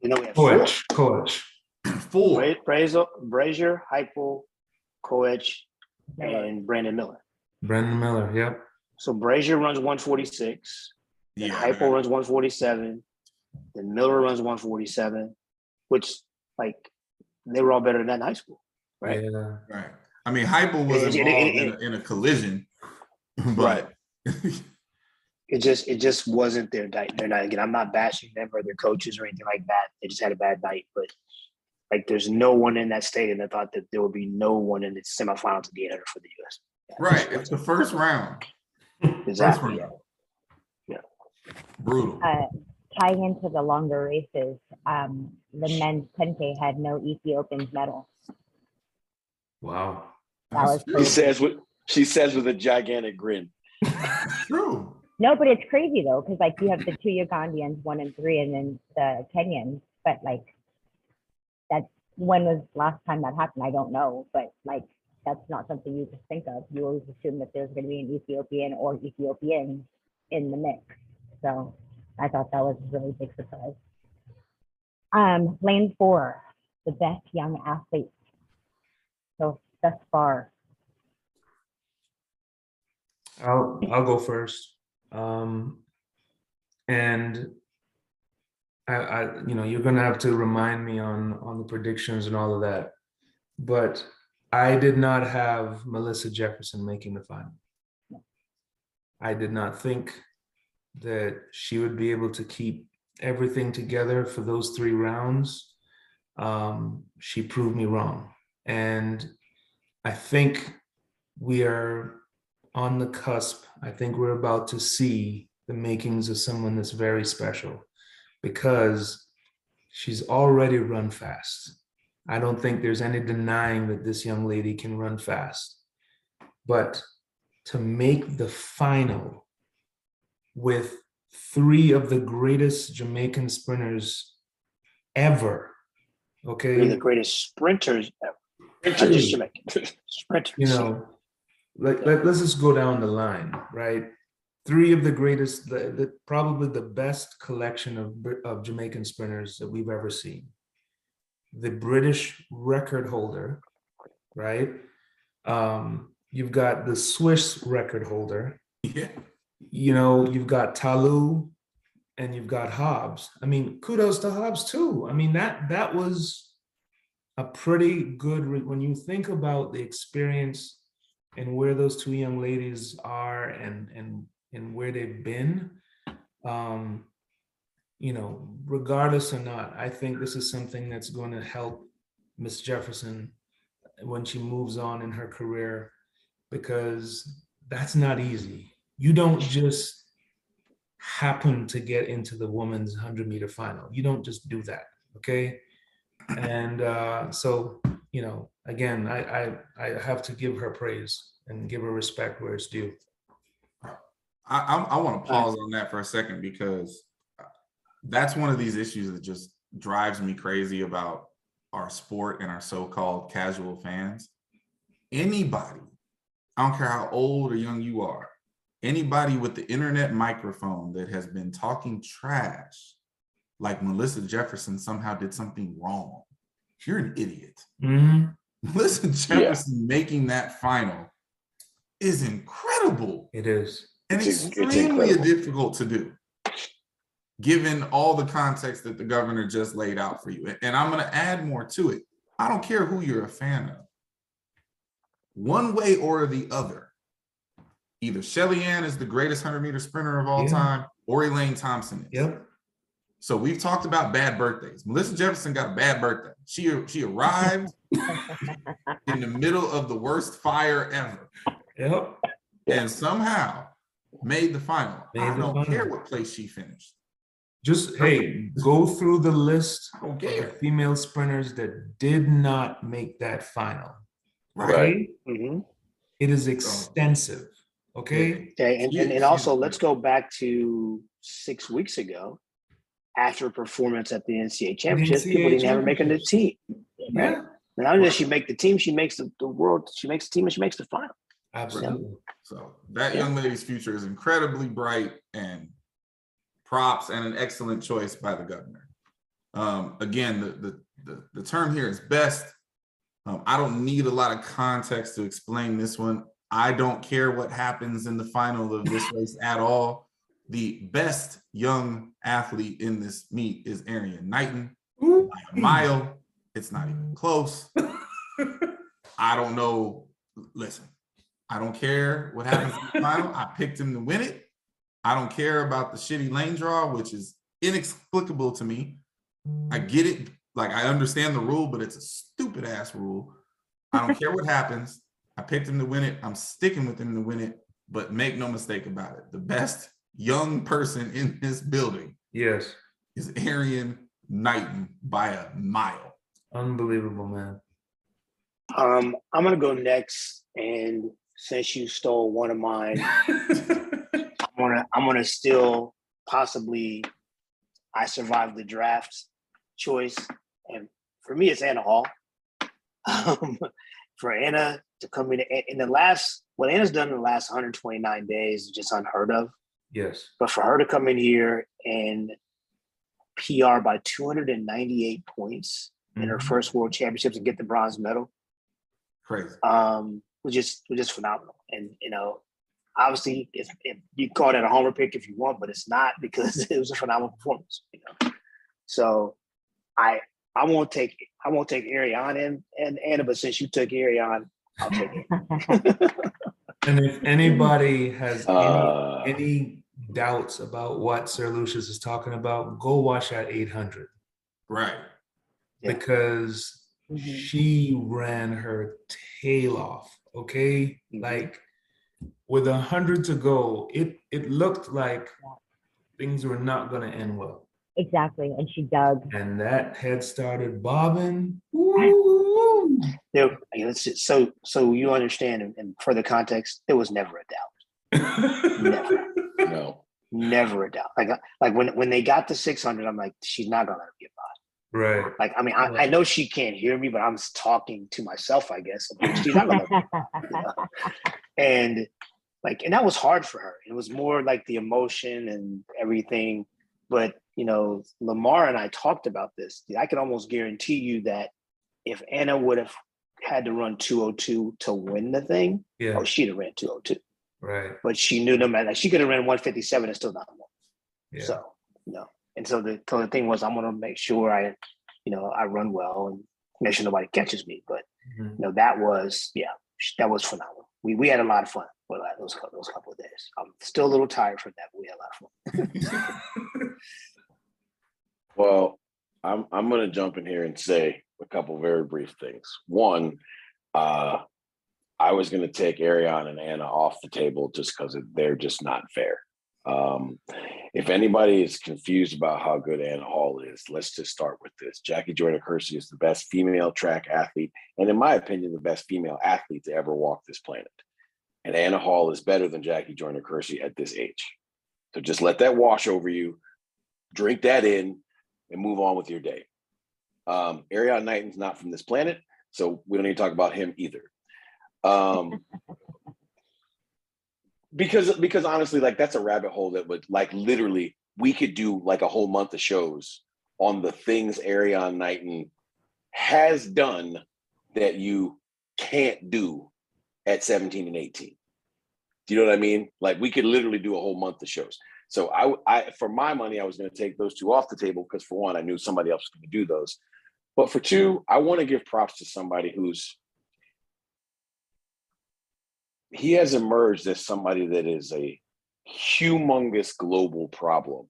you know, we have four. Coach, coach. [CLEARS THROAT] Four. Bra- Brazier, Brazier, Hoppel, Koech, and Brandon Miller. Brandon Miller, yep. So Brazier runs 146. Yeah, Hoppel runs 147. Then Miller runs 147, which like they were all better than that in high school. Right. Yeah. right. I mean, Hoppel was It- it- involved it- in, a, in a collision, [LAUGHS] Right. but [LAUGHS] It just it just wasn't their night. Their night. Again, I'm not bashing them or their coaches or anything like that. They just had a bad night. But like there's no one in that stadium that thought that there would be no one in the semifinals of the 800 for the US. right. It's the first round. Exactly. round. Yeah. Brutal. Uh, tying into the longer races, um, the men's 10K had no Ethiopian medal. Wow. That was That's She says with she says with a gigantic grin. [LAUGHS] true. No, but it's crazy though, because like you have the two Ugandians, one and three, and then the Kenyans. But like, that's when was last time that happened? I don't know, but like, that's not something you just think of. You always assume that there's going to be an Ethiopian or Ethiopians in the mix. So I thought that was a really big surprise. Um, lane four, the best young athlete. So thus far, I'll I'll go first. Um, and I, I, you know, you're gonna have to remind me on on the predictions and all of that. But I did not have Melissa Jefferson making the final. I did not think that she would be able to keep everything together for those three rounds. Um, she proved me wrong, and I think we are on the cusp. I think we're about to see the makings of someone that's very special because she's already run fast. I don't think there's any denying that this young lady can run fast. But to make the final with three of the greatest Jamaican sprinters ever, Three of okay? the greatest sprinters ever. Not just Jamaican. [LAUGHS] sprinters. you know, like let, let's just go down the line, right? Three of the greatest, the, the probably the best collection of of Jamaican sprinters that we've ever seen. The British record holder, right? Um, you've got the Swiss record holder. Yeah. You know, you've got Ta Lou, and you've got Hobbs. I mean, kudos to Hobbs too. I mean that that was a pretty good re- when you think about the experience and where those two young ladies are and and and where they've been um you know regardless or not i think this is something that's going to help miss jefferson when she moves on in her career because that's not easy you don't just happen to get into the women's 100 meter final. You don't just do that okay? And uh, so you know again I, I i have to give her praise and give her respect where it's due. I, I, I want to pause on that for a second because that's one of these issues that just drives me crazy about our sport and our so-called casual fans. Anybody, I don't care how old or young you are, anybody with the internet microphone that has been talking trash, like Melissa Jefferson somehow did something wrong, you're an idiot. Mhm. [LAUGHS] Melissa Jefferson making that final is incredible. It is. And It's- it's extremely incredible. difficult to do given all the context that the governor just laid out for you. And i'm going to add more to it. I don't care who you're a fan of. One way or the other either shelly ann is the greatest 100 meter sprinter of all Yeah. time or elaine thompson is. yep so we've talked about bad birthdays melissa jefferson got a bad birthday she she arrived [LAUGHS] in the middle of the worst fire ever yep and somehow made the final. I Made the don't care what place she finished. just hey go through the list I don't of the care. female sprinters that did not make that final Right. okay Mhm. it is extensive okay Okay, and, Yeah, and, and also great. let's go back to six weeks ago, after a performance at the NCAA championship, people NCAA didn't have her making the team. Right. yeah And not only does she make the team, she makes the, the world, she makes the team and she makes the final. absolutely So that Yeah. young lady's future is incredibly bright and props and an excellent choice by the governor. Um, again, the, the, the, the term here is best. Um, I don't need a lot of context to explain this one. I don't care what happens in the final of this race [LAUGHS] at all. The best young athlete in this meet is Erriyon Knighton. Ooh. by a mile. It's not even close. [LAUGHS] I don't know. Listen, I don't care what happens in the [LAUGHS] final. I picked him to win it. I don't care about the shitty lane draw, which is inexplicable to me. I get it. Like I understand the rule, but it's a stupid ass rule. I don't care what happens. I picked him to win it. I'm sticking with him to win it. But make no mistake about it. The best young person in this building yes is Erriyon Knighton by a mile. unbelievable man Um, I'm gonna go next, and since you stole one of mine, [LAUGHS] I'm gonna I'm gonna still possibly I survived the draft choice, and for me it's Anna Hall. [LAUGHS] Um, for Anna to come in in the last what Anna's done in the last 129 days is just unheard of. Yes. But for her to come in here and PR by 298 points in her Mhm. first World Championships and get the bronze medal, Crazy. um, was just was just phenomenal. And you know, obviously, if, if you call that a homer pick if you want, but it's not because [LAUGHS] it was a phenomenal performance. You know, so I I won't take I won't take Erriyon and and Anna, but since you took Erriyon, I'll take it. [LAUGHS] And if anybody has any, Uh, any doubts about what Sir Lucius is talking about, go watch that 800 Right. Yeah. because Mhm. she ran her tail off. Okay, Mhm. like with a hundred to go, it it looked like things were not going to end well. Exactly. And she dug. And that head started bobbing. Woo! There, I mean, let's just- so so you understand, and, for the context, there was never a doubt, never, no. never a doubt. Like like when when they got to 600, I'm like, she's not gonna let him get by. right. Like I mean, I, I know she can't hear me, but I'm s- talking to myself, I guess. Like, She's not gonna. let me get by. and like and that was hard for her it was more like the emotion and everything but you know lamar and i talked about this i can almost guarantee you that if anna would have had to run 202 to win the thing Yeah. oh she'd have ran 202 Right. but she knew no matter she could have ran 157 and still not won Yeah. so you know and so the, so the thing was i'm going to make sure i you know i run well and make sure nobody catches me but Mhm. you know that was yeah that was phenomenal we, we had a lot of fun for those, those couple of days i'm still a little tired from that but we had a lot of fun [LAUGHS] [LAUGHS] Well, I'm I'm gonna jump in here and say a couple very brief things. One, uh, I was gonna take Erriyon and Anna off the table just because they're just not fair. Um, if anybody is confused about how good Anna Hall is, let's just start with this. Jackie Joyner Kersee is the best female track athlete, and in my opinion, the best female athlete to ever walk this planet. And Anna Hall is better than Jackie Joyner Kersee at this age. So just let that wash over you, drink that in, and move on with your day. Um, Erriyon Knighton's not from this planet, so we don't need to talk about him either. Um, [LAUGHS] because because honestly, like that's a rabbit hole that would like literally we could do like a whole month of shows on the things Erriyon Knighton has done that you can't do at 17 and 18. Do you know what I mean? Like we could literally do a whole month of shows. So I, I for my money, I was going to take those two off the table because for one, I knew somebody else was going to do those. But for two, mm-hmm. I want to give props to somebody who's he has emerged as somebody that is a humongous global problem.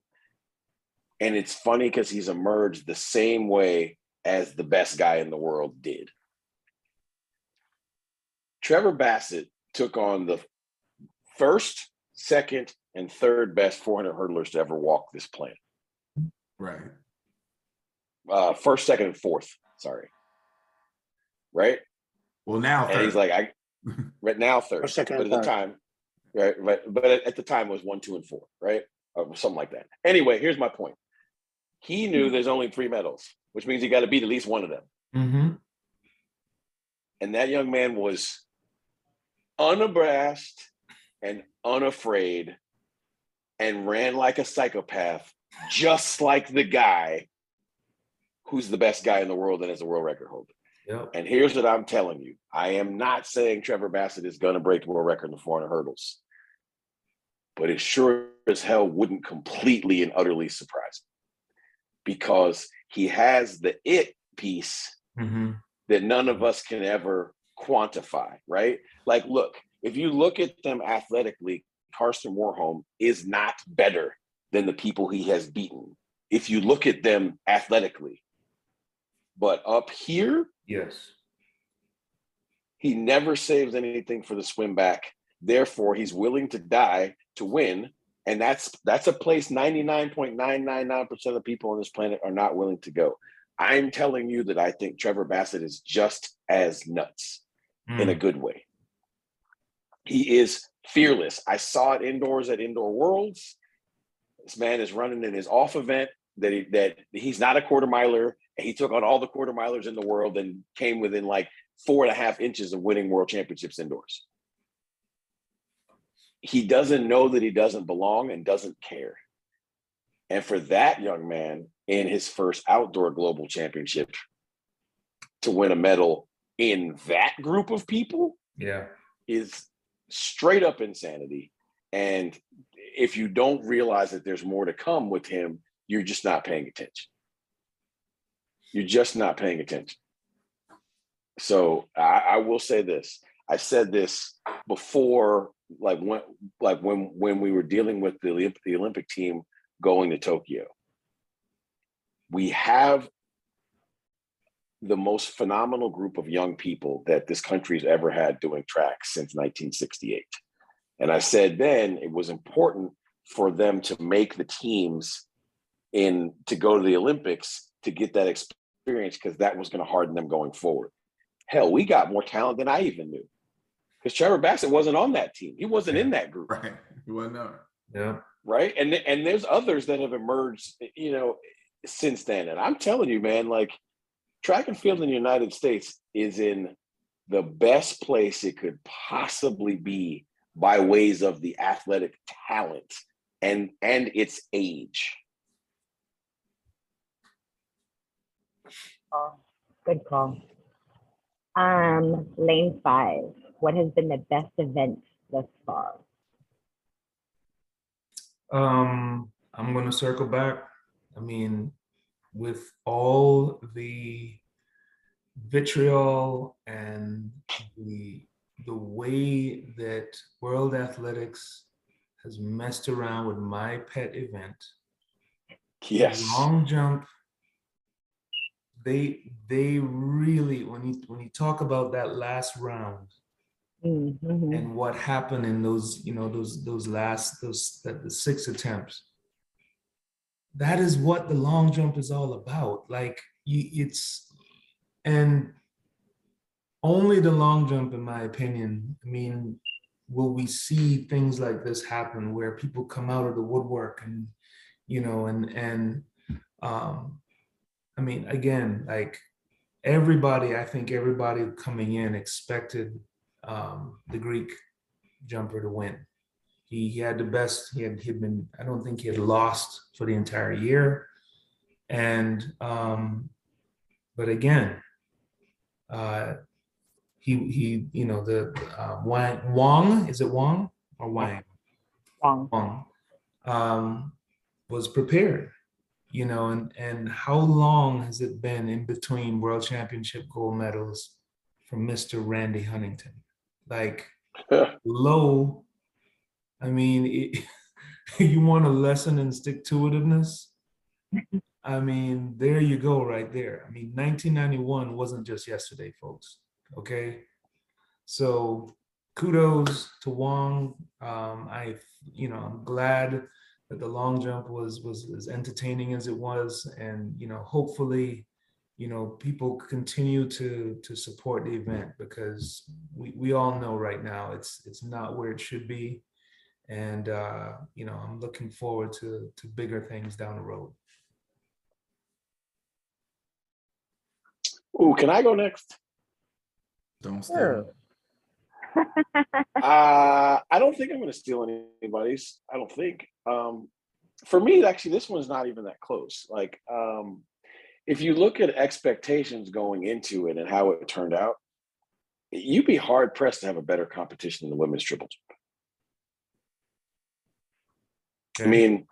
And it's funny because he's emerged the same way as the best guy in the world did. Trevor Bassitt took on the first, second, and third best 400 hurdlers to ever walk this planet. Right. Uh, first, second, and fourth. Sorry. Right? Well, now And he's like, I [LAUGHS] right now third, First, second, but at and the time, right? But but at, at the time it was one, two, and four, right? Or something like that. Anyway, here's my point. He knew there's only three medals, which means he got to beat at least one of them. Mm-hmm. And that young man was unabashed and unafraid and ran like a psychopath, just like the guy who's the best guy in the world and is a world record holder. Yep. And here's what I'm telling you I am not saying Trevor Bassitt is going to break the world record in the 400 hurdles, but it sure as hell wouldn't completely and utterly surprise me because he has the it piece Mm-hmm. that none of us can ever quantify, right? Like, look, if you look at them athletically, Karsten Warholm is not better than the people he has beaten. If you look at them athletically, but up here, Yes. he never saves anything for the swim back. Therefore, he's willing to die to win. And that's that's a place 99.999% of the people on this planet are not willing to go. I'm telling you that I think Trevor Bassitt is just as nuts in a Mm. good way. He is fearless. I saw it indoors at Indoor Worlds. This man is running in his off event that he, that he's not a quarter miler. And he took on all the quarter milers in the world and came within like four and a half inches of winning world championships indoors. he doesn't know that he doesn't belong and doesn't care. And for that young man in his first outdoor global championship to win a medal in that group of people Yeah. is straight up insanity. And if you don't realize that there's more to come with him, you're just not paying attention. You're just not paying attention. So I, I will say this. I said this before, like when, like when when we were dealing with the the Olympic team going to Tokyo. We have the most phenomenal group of young people that this country's ever had doing track since 1968. And I said then it was important for them to make the teams in to go to the Olympics to get that experience because that was going to harden them going forward. Hell, we got more talent than I even knew. Because Trevor Bassitt wasn't on that team. He wasn't in that group Right. You wouldn't know. Yeah. right? And and there's others that have emerged, you know, since then. And I'm telling you, man, like track and field in the United States is in the best place it could possibly be by ways of the athletic talent and and its age. Oh, good call. Um, lane five. What has been the best event thus far? Um, I'm gonna circle back. I mean, with all the vitriol and the the way that World Athletics has messed around with my pet event, Yes. long jump. They they really when you when you talk about that last round Mhm. and what happened in those you know those those last those that the six attempts that is what the long jump is all about like you, it's and only the long jump in my opinion i mean will we see things like this happen where people come out of the woodwork and you know and and um i mean again like everybody i think everybody coming in expected um, the Greek jumper to win. He, he had the best. He had he'd been. I don't think he had lost for the entire year. And um, but again, uh, he he you know the uh, Wang Wang is it Wang or Wang Wang Wang um, was prepared. You know, and and how long has it been in between World Championship gold medals from Mr. Randy Huntington? Like low. I mean, it, [LAUGHS] you want a lesson in stick to itiveness. I mean, there you go, right there. I mean, 1991 wasn't just yesterday, folks. Okay, so kudos to Wong. Um, I, you know, I'm glad that the long jump was was as entertaining as it was, and you know, hopefully, you know, people continue to to support the event because we we all know right now it's it's not where it should be, and uh, you know, I'm looking forward to to bigger things down the road. Ooh, can I go next? Don't steal. Sure. [LAUGHS] Uh, I don't think I'm going to steal anybody's. I don't think. Um, for me, actually, this one's not even that close. Like, um, if you look at expectations going into it and how it turned out, you'd be hard pressed to have a better competition than the women's triple jump. I mean,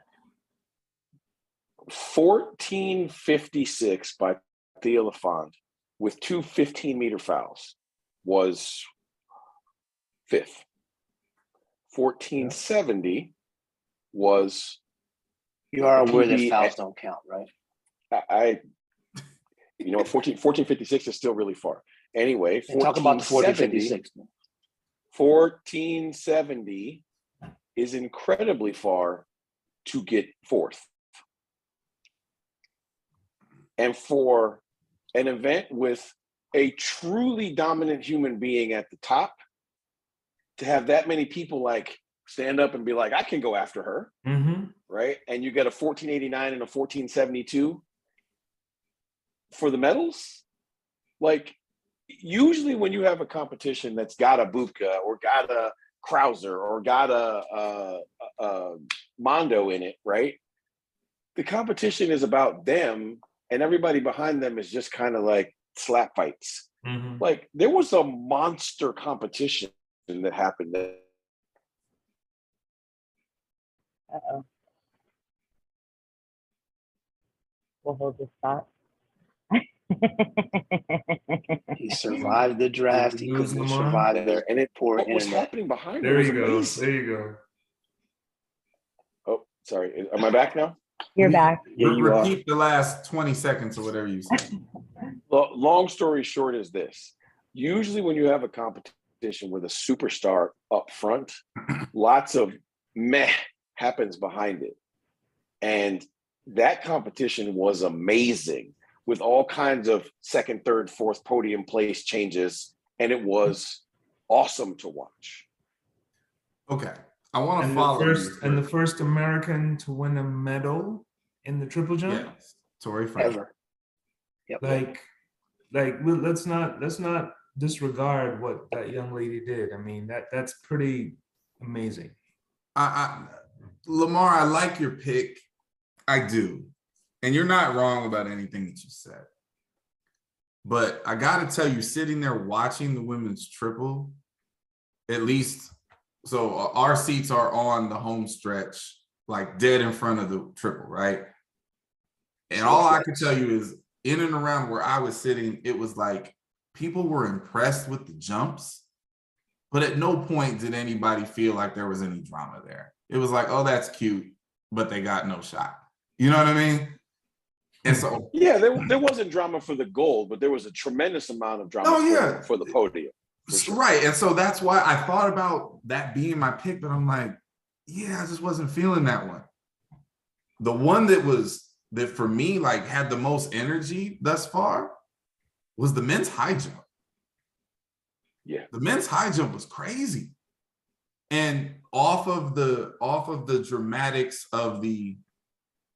1456 by Thea Lafond with two 15 meter fouls was fifth. 1470 was You are aware that PB fouls don't count, right? I, I you know 14 1456 is still really far. Anyway, And talk about the 1470 4056. man. 1470 is incredibly far to get fourth. And for an event with a truly dominant human being at the top, to have that many people like stand up and be like, I can go after her, Mhm. right? And you get a 1489 and a 1472 for the medals. Like, usually when you have a competition that's got a Bubka or got a Crouser or got a, a Mondo in it, right? The competition is about them, and everybody behind them is just kind of like slap fights. Mhm. Like there was a monster competition that happened. Uh-oh. We'll hold this thought. He survived the draft. He couldn't survive there, and it poor What was happening behind There it you go. was There amazing. you go. Sorry. Am I back now? You're back. Yeah, Re- you are. Repeat the last 20 seconds or whatever you said. [LAUGHS] Well, long story short is this. Usually when you have a competition with a superstar up front, [CLEARS THROAT] lots of meh happens behind it. And that competition was amazing with all kinds of second, third, fourth podium place changes. And it was awesome to watch. Okay. I want to And the follow you first and the first American to win a medal in the triple jump. Yes. Tori Fraser. Ever. Yep. like like let's not let's not disregard what that young lady did i mean that that's pretty amazing I, I Lamar, I like your pick. I do. And you're not wrong about anything that you said. But I got to tell you, sitting there watching the women's triple, at least, so uh, our seats are on the home stretch, like dead in front of the triple, right? And all I can tell you is in and around where I was sitting, it was like people were impressed with the jumps, but at no point did anybody feel like there was any drama there. It was like, oh, that's cute, but they got no shot. You know what I mean? And so, Yeah, there, there wasn't drama for the gold, but there was a tremendous amount of drama Oh, for- for the podium. Sure. right. And so that's why I thought about that being my pick, but I'm like, yeah, I just wasn't feeling that one. The one that was that for me, like had the most energy thus far was the men's high jump. Yeah. The men's high jump was crazy. And off of the off of the dramatics of the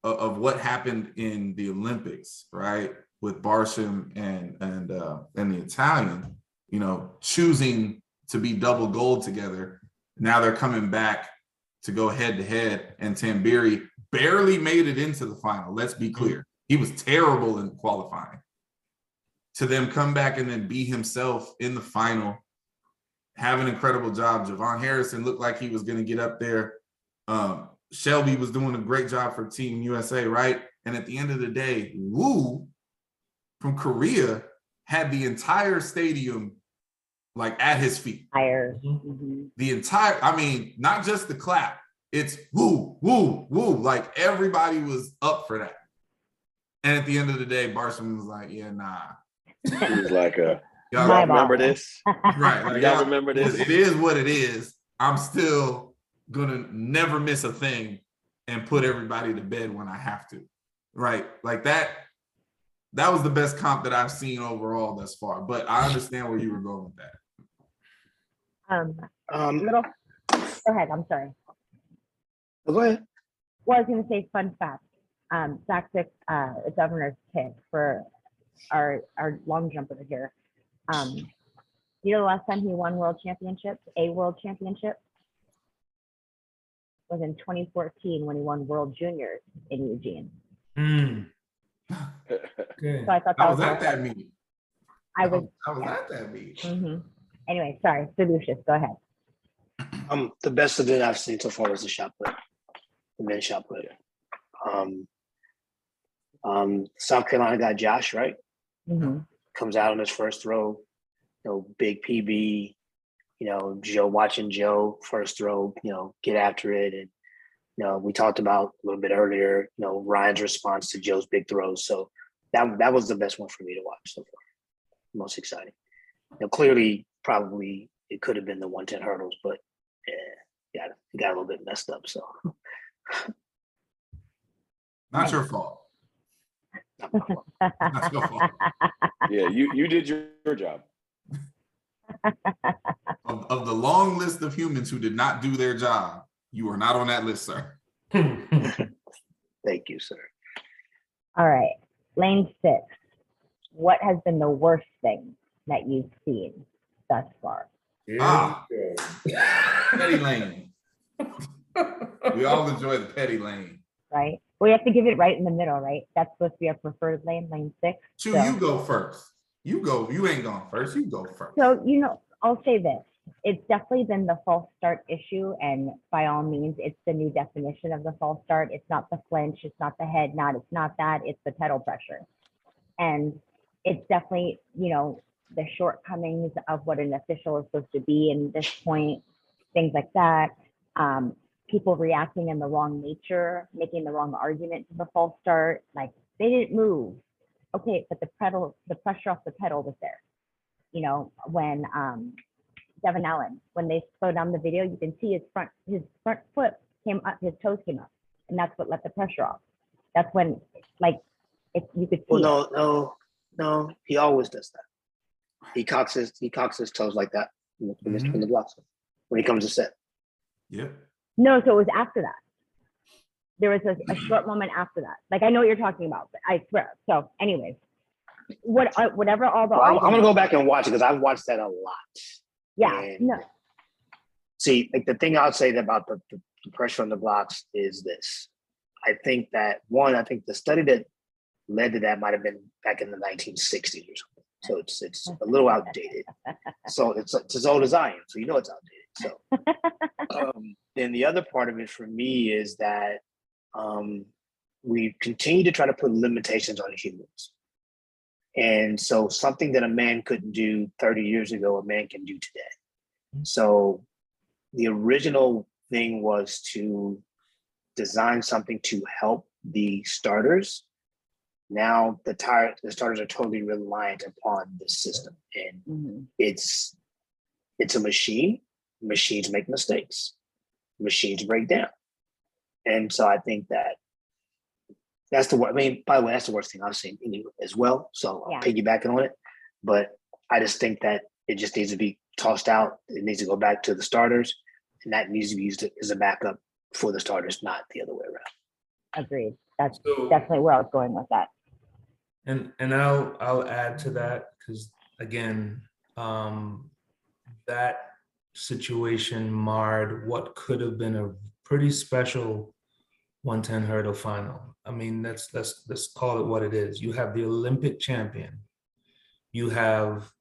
of, of what happened in the Olympics, right? With Barshim and and uh and the Italian, you know, choosing to be double gold together. Now they're coming back to go head to head, and Tamberi barely made it into the final. Let's be clear. He was terrible in qualifying. To them come back and then be himself in the final, have an incredible job. JuVaughn Harrison looked like he was going to get up there. Um, Shelby was doing a great job for Team USA, right? And at the end of the day, Wu from Korea had the entire stadium like at his feet. Higher. Mhm. Mhm. The entire, I mean, not just the clap, it's woo, woo, woo. Like everybody was up for that. And at the end of the day, Barson was like, yeah, nah. He was like, uh, [LAUGHS] Y'all My remember bad. this? [LAUGHS] right. Like, Y'all y'all- remember this? it is what it is. I'm still gonna never miss a thing and put everybody to bed when I have to. Right. Like that. That was the best comp that I've seen overall thus far. But I understand where you were going with that. Um, Um, little, go ahead, I'm sorry. go ahead. Well, I was gonna say fun fact. Um, Zach took, uh, the governor's pick for our, our long jumper here. Um, you know, the last time he won world championships, a world championship? Was in twenty fourteen when he won world juniors in Eugene. Hmm. [LAUGHS] okay So I thought that I was. was at that meeting. I was, I was at that meeting. hmm Anyway, sorry, Lucius, go ahead. Um, the best event I've seen so far was the shot put, the men's shot put. Um, um, South Carolina got Josh right. Mhm. Comes out on his first throw, you know, big PB. You know, Joe watching Joe first throw, you know, get after it, and you know, we talked about a little bit earlier. You know, Ryan's response to Joe's big throws. So that that was the best one for me to watch so far. Most exciting. You know, clearly, probably it could have been the 110 hurdles, but yeah, got got a little bit messed up. So [LAUGHS] Not your fault. Not your fault. [LAUGHS] yeah, you you did your, your job. [LAUGHS] Of, of the long list of humans who did not do their job, you are not on that list, sir. thank you, sir. All right, lane six. What has been the worst thing that you've seen thus far? Here Ah. we. [LAUGHS] Petty lane. We all enjoy the petty lane. right? We have to give it right in the middle, right? That's supposed to be our preferred lane, lane six. Chu, So- you go first. You go. You ain't gone first. You go first. So, you know, I'll say this, it's definitely been the false start issue and by all means, it's the new definition of the false start. It's not the flinch, it's not the head nod, it's not that, it's the pedal pressure. And it's definitely, you know, the shortcomings of what an official is supposed to be in this point, things like that. Um, people reacting in the wrong nature, making the wrong argument to the false start, like they didn't move. Okay, but the pedal, the pressure off the pedal was there you know, when um, Devon Allen, when they slowed down the video, you can see his front his front foot came up, his toes came up, and that's what let the pressure off. That's when, like, if you could see. Well, no, no, no. He always does that. He cocks his he cocks his toes like that when, the Mhm. when the blocks when he comes to set. Yeah. No, so it was after that. There was a, a short moment after that. Like I know what you're talking about, but I swear. So, anyways, what uh, whatever all the Well, I'm, I'm gonna go back and watch it because I've watched that a lot. Yeah, and- no, See, like the thing I'll say about the, the, the pressure on the blocks is this. I think that one, I think the study that led to that might have been back in the 1960s or something. So it's it's a little outdated. [LAUGHS] So it's it's as old as I am. So you know it's outdated. So um, then the other part of it for me is that um, we continue to try to put limitations on humans. And so something that a man couldn't do 30 years ago, a man can do today. So the original thing was to design something to help the starters. Now the tire the starters are totally reliant upon the system. And mhm, it's it's a machine machines make mistakes machines break down and so i think that that's the wor- i mean by the way that's the worst thing i've seen anyway as well so i'm Yeah. piggybacking on it but i just think that it just needs to be tossed out it needs to go back to the starters and that needs to be used as a backup for the starters not the other way around agreed. That's So- definitely where I was going with that. And and I'll I'll add to that because again, um, that situation marred what could have been a pretty special 110 hurdle final. I mean, that's let's let's call it what it is. You have the Olympic champion. You have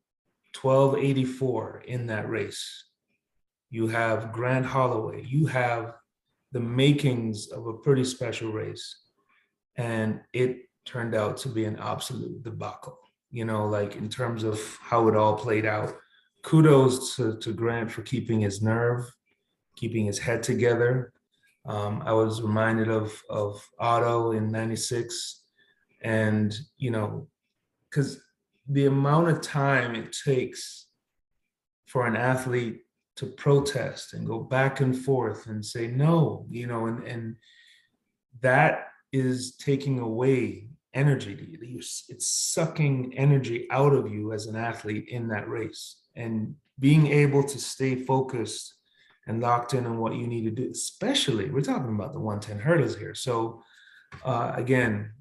1284 in that race. You have Grant Holloway. You have the makings of a pretty special race. And it turned out to be an absolute debacle, you know, like in terms of how it all played out. Kudos to, to Grant for keeping his nerve, keeping his head together. Um, I was reminded of, of Ato in 96. And, you know, because the amount of time it takes for an athlete to protest and go back and forth and say no, you know, and, and that is taking away energy. It's sucking energy out of you as an athlete in that race. And being able to stay focused and locked in on what you need to do, especially we're talking about the 110 hurdles here. So uh, again,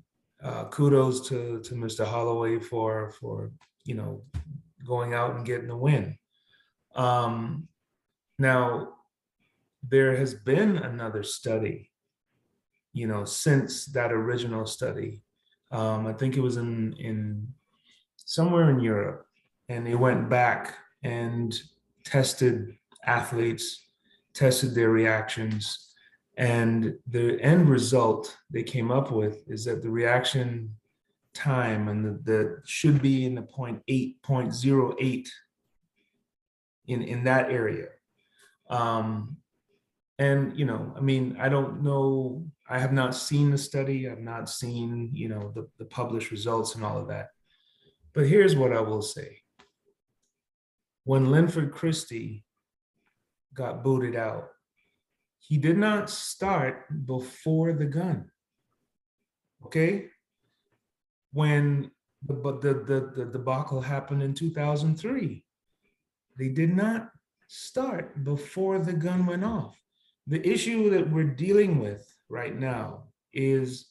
uh, kudos to to Mr. Holloway for for you know going out and getting the win. Um, now, there has been another study, you know, since that original study. Um, I think it was in in somewhere in Europe, and they went back and tested athletes, tested their reactions, and the end result they came up with is that the reaction time and the, the should be in the point eight point zero eight in in that area. Um, and you know, I mean, I don't know. I have not seen the study. I've not seen you know the, the published results and all of that. But here's what I will say: when Linford Christie got booted out, he did not start before the gun. Okay, when the but the, the the debacle happened in 2003, they did not start before the gun went off. The issue that we're dealing with right now is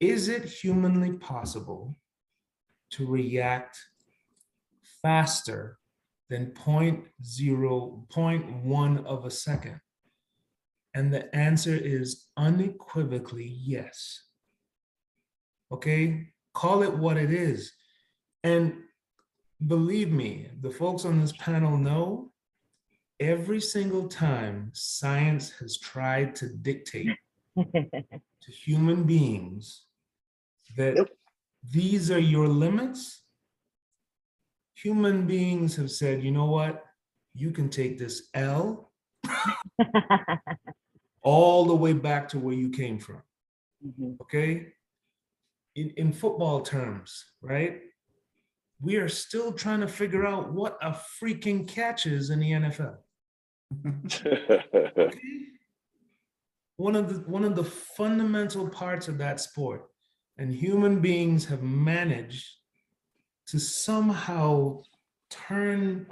is it humanly possible to react faster than 0.0, 0.1 of a second? And the answer is unequivocally yes. Okay, call it what it is. And believe me, the folks on this panel know every single time science has tried to dictate [LAUGHS] to human beings that Yep. these are your limits, human beings have said, you know what? You can take this L [LAUGHS] all the way back to where you came from. Mhm. Okay? In, in football terms, right? We are still trying to figure out what a freaking catch is in the NFL. Okay? [LAUGHS] One of the one of the fundamental parts of that sport, and human beings have managed to somehow turn.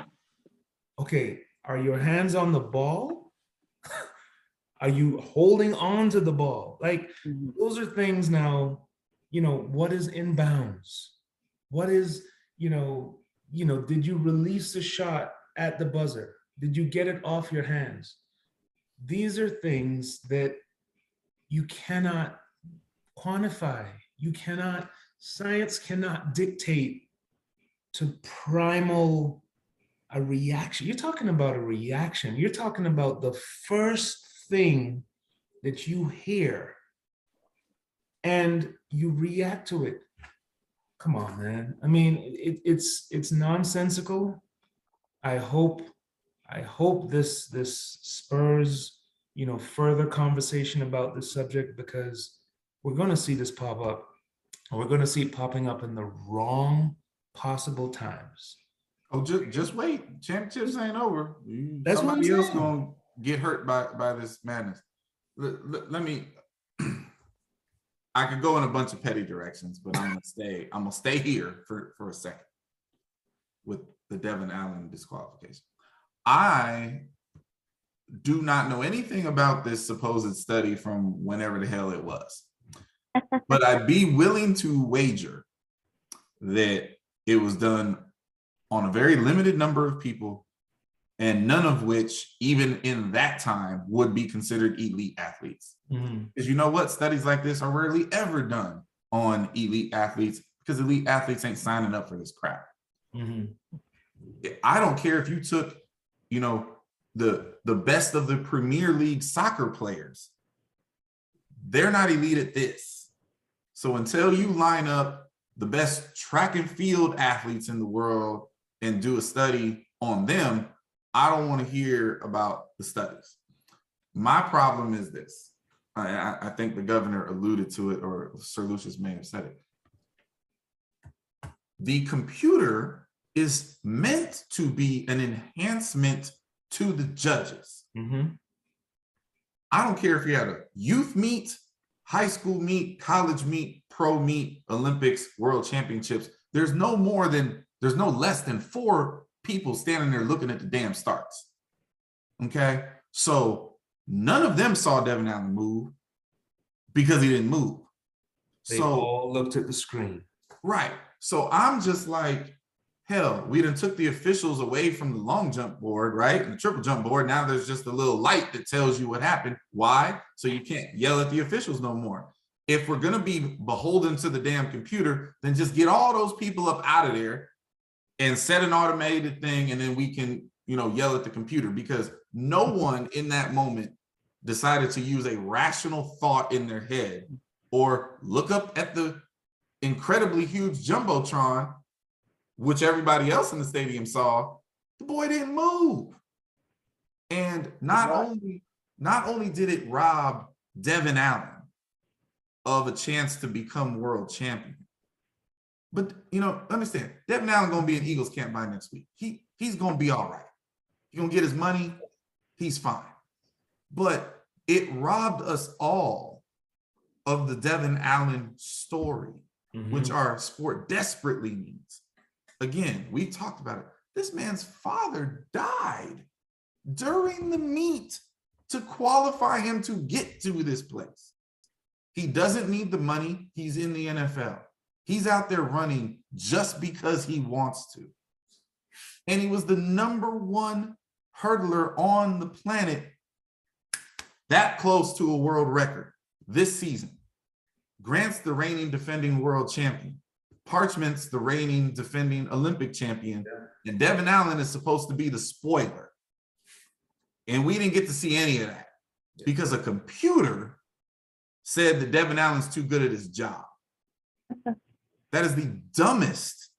Okay, are your hands on the ball? [LAUGHS] Are you holding on to the ball? Like Mhm. those are things now, you know, what is inbounds? What is, you know, you know, did you release the shot at the buzzer? Did you get it off your hands? These are things that you cannot quantify. You cannot, science cannot dictate to primal a reaction. You're talking about a reaction. You're talking about the first thing that you hear and you react to it. Come on, man. I mean, it, it's it's nonsensical. I hope I hope this this spurs you know further conversation about this subject because we're going to see this pop up, and we're going to see it popping up in the wrong possible times. Oh, just just wait. Championships ain't over. You- That's what I'm else gonna get hurt by by this madness. Let, let- let me. [CLEARS THROAT] I could go in a bunch of petty directions, but I'm gonna stay. I'm gonna stay here for for a second with the Devon Allen disqualification. I do not know anything about this supposed study from whenever the hell it was, [LAUGHS] but I'd be willing to wager that it was done on a very limited number of people, and none of which, even in that time, would be considered elite athletes. Mhm. Because you know what? Studies like this are rarely ever done on elite athletes because elite athletes ain't signing up for this crap. Mhm. I don't care if you took, you know, the the best of the Premier League soccer players. They're not elite at this. So until you line up the best track and field athletes in the world and do a study on them, I don't want to hear about the studies. My problem is this. I, I- think the governor alluded to it, or Sir Lucius may have said it. The computer is meant to be an enhancement to the judges. Mhm. I don't care if you had a youth meet, high school meet, college meet, pro meet, Olympics, world championships. There's no more than, there's no less than four people standing there looking at the damn starts. Okay. So none of them saw Devon Allen move because he didn't move. They So all looked at the screen. Right. So I'm just like, hell, we done took the officials away from the long jump board, right? And the triple jump board. Now there's just a little light that tells you what happened. Why? So you can't yell at the officials no more. If we're gonna be beholden to the damn computer, then just get all those people up out of there and set an automated thing, and then we can, you know, yell at the computer because no one in that moment decided to use a rational thought in their head or look up at the incredibly huge jumbotron, which everybody else in the stadium saw. The boy didn't move, and not Right. only not only did it rob Devon Allen of a chance to become world champion, but you know, understand, Devon Allen gonna be in Eagles camp by next week. He he's gonna be all right. He's gonna get his money. He's fine. But it robbed us all of the Devon Allen story which Mhm. our sport desperately needs. Again, we talked about it. This man's father died during the meet to qualify him to get to this place. He doesn't need the money. He's in the NFL. He's out there running just because he wants to. And he was the number one hurdler on the planet that close to a world record this season. Grant's the reigning defending world champion. Parchment's the reigning defending Olympic champion. And Devon Allen is supposed to be the spoiler. And we didn't get to see any of that because a computer said that Devon Allen's too good at his job. [LAUGHS] That is the dumbest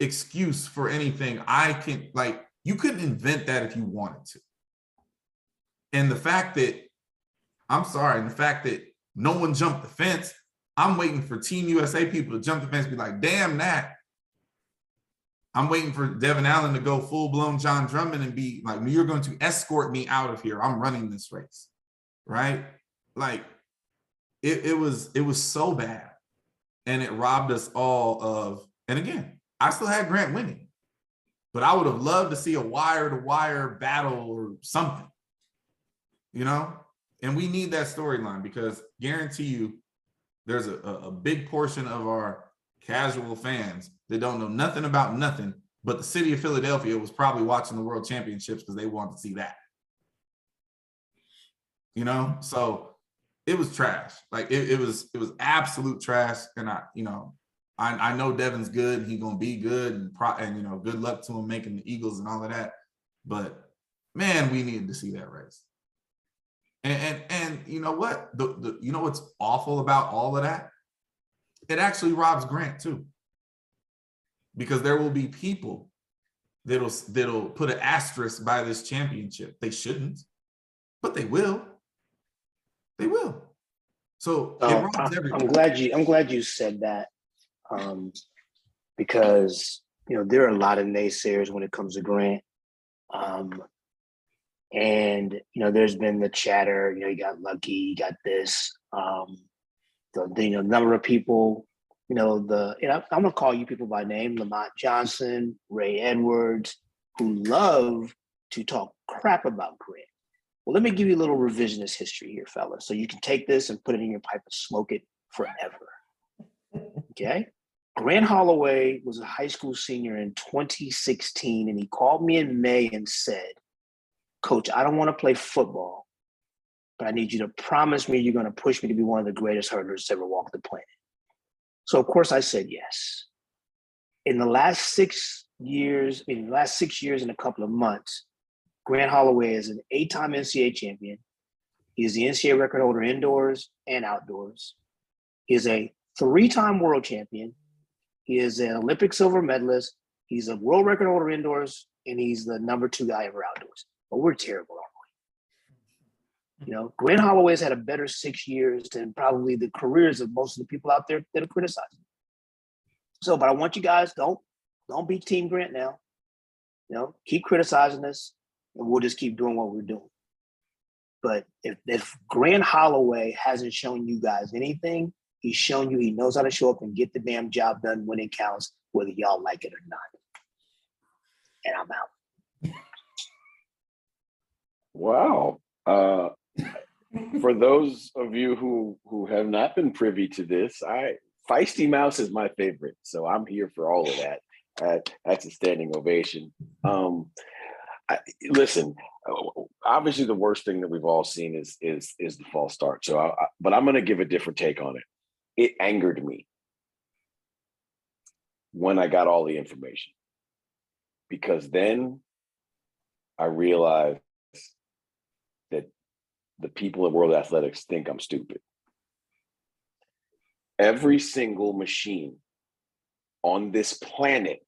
excuse for anything I can like. You couldn't invent that if you wanted to. And the fact that I'm sorry, and the fact that no one jumped the fence, I'm waiting for Team USA people to jump the fence, and be like, damn that. I'm waiting for Devon Allen to go full blown Jon Drummond and be like, you're going to escort me out of here. I'm running this race. Right? Like it, it was it was so bad. And it robbed us all of, and again, I still had Grant winning, but I would have loved to see a wire to wire battle or something, you know? And we need that storyline because guarantee you there's a, a big portion of our casual fans that don't know nothing about nothing, but the city of Philadelphia was probably watching the world championships because they wanted to see that. You know, so it was trash. Like it, it was, it was absolute trash. And I, you know, I, I know Devon's good he's gonna be good and pro and you know, good luck to him making the Eagles and all of that. But man, we needed to see that race. And and, and you know what? The, the you know what's awful about all of that? It actually robs Grant too. Because there will be people that'll that'll put an asterisk by this championship. They shouldn't, but they will. They will. So it robs I, I'm glad you, I'm glad you said that. Um, because, you know, there are a lot of naysayers when it comes to Grant. Um, and, you know, there's been the chatter, you know, you got lucky, you got this. Um, the, the you know, number of people, you know, the, you know, I'm gonna call you people by name, Lamont Johnson, Ray Edwards, who love to talk crap about Grant. Well, let me give you a little revisionist history here, fellas. So you can take this and put it in your pipe and smoke it forever. Okay. Grant Holloway was a high school senior in 2016, and he called me in May and said, Coach, I don't want to play football, but I need you to promise me you're going to push me to be one of the greatest hurdlers to ever walk the planet. So, of course, I said yes. In the last six years, in the last six years and a couple of months, Grant Holloway is an eight time NCAA champion. He is the NCAA record holder indoors and outdoors. He is a three time world champion. He is an Olympic silver medalist. He's a world record holder indoors, and he's the number two guy ever outdoors. But we're terrible, aren't we? You know, Grant Holloway's had a better six years than probably the careers of most of the people out there that are criticizing. So, but I want you guys don't don't be Team Grant now. You know, keep criticizing us, and we'll just keep doing what we're doing. But if if Grant Holloway hasn't shown you guys anything, he's shown you he knows how to show up and get the damn job done when it counts, whether y'all like it or not. And I'm out. Wow. Uh, [LAUGHS] for those of you who who have not been privy to this, I Feisty Mouse is my favorite, so I'm here for all of that. Uh, that's a standing ovation. Um, I, listen, obviously the worst thing that we've all seen is is is the false start. So, I, I- but I'm going to give a different take on it. It angered me when I got all the information because then I realized the people in World Athletics think I'm stupid. Every single machine on this planet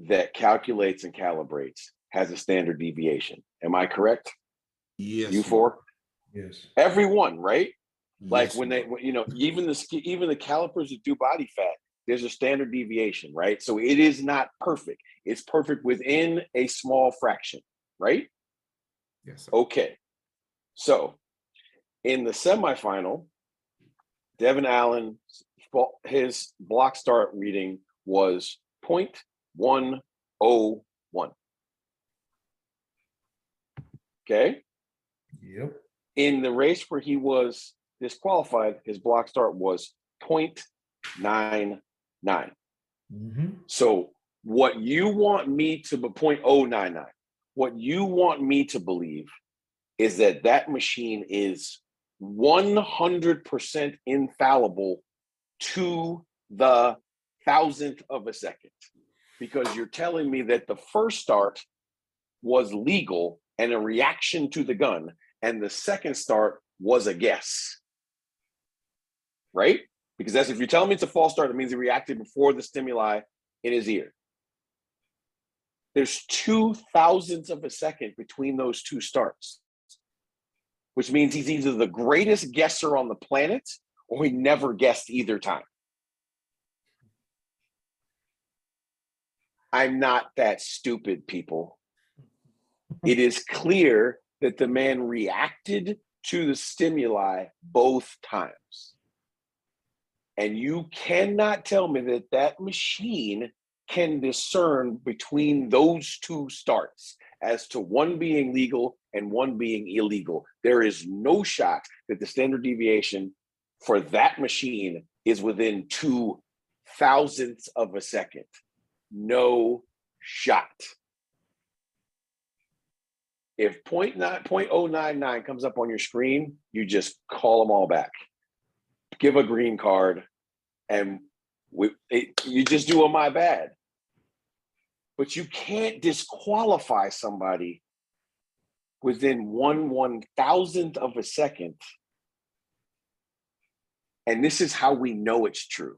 that calculates and calibrates has a standard deviation. Am I correct? Yes. You four? Yes. Every one, right? Like Yes, when they, you know, even the ski- even the calipers that do body fat, there's a standard deviation, right? So it is not perfect. It's perfect within a small fraction, right? Yes. sir. Okay. So in the semifinal, Devon Allen, his block start reading was 0.101. Okay. Yep. In the race where he was disqualified, his block start was 0.99. Mm-hmm. So What you want me to be point oh nine nine. What you want me to believe is that that machine is one hundred percent infallible to the thousandth of a second, because you're telling me that the first start was legal and a reaction to the gun, and the second start was a guess. Right? Because that's if you're telling me it's a false start, it means he reacted before the stimuli in his ear. There's two thousandths of a second between those two starts, which means he's either the greatest guesser on the planet or he never guessed either time. I'm not that stupid, people. It is clear that the man reacted to the stimuli both times. And you cannot tell me that that machine can discern between those two starts as to one being legal and one being illegal. There is no shot that the standard deviation for that machine is within two thousandths of a second. No shot. If 0.9 0.099 comes up on your screen, you just call them all back. Give a green card, and we, it, you just do a my bad. But you can't disqualify somebody within one one thousandth of a second. And this is how we know it's true.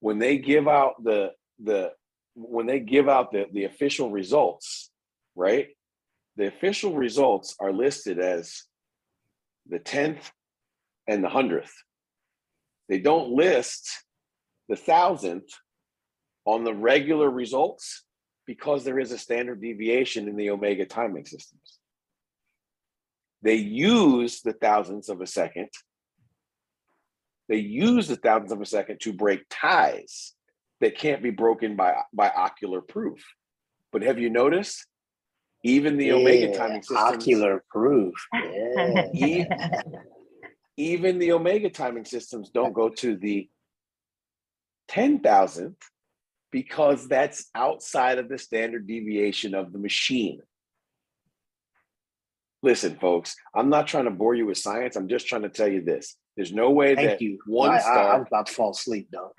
When they give out the the when they give out the, the official results, right? The official results are listed as the 10th and the 100th. They don't list the thousandth on the regular results because there is a standard deviation in the omega timing systems. They use the thousandths of a second. They use the thousandths of a second to break ties that can't be broken by, by ocular proof. But have you noticed? Even the omega timing systems, Ocular proof. Yeah. e- even the omega timing systems don't go to the 10,000th because that's outside of the standard deviation of the machine. Listen, folks, I'm not trying to bore you with science. I'm just trying to tell you this. There's no way Thank that you. one I, I, I star, was about to fall asleep though.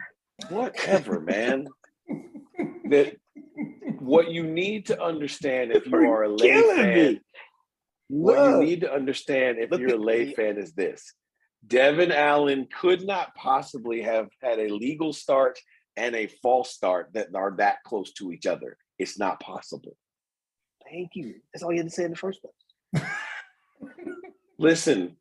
whatever, [LAUGHS] man, that what you need to understand if you are a lay fan, me. what you need to understand if Look you're a lay me. fan is this Devon Allen could not possibly have had a legal start and a false start that are that close to each other. It's not possible. Thank you. That's all you had to say in the first place. [LAUGHS] Listen,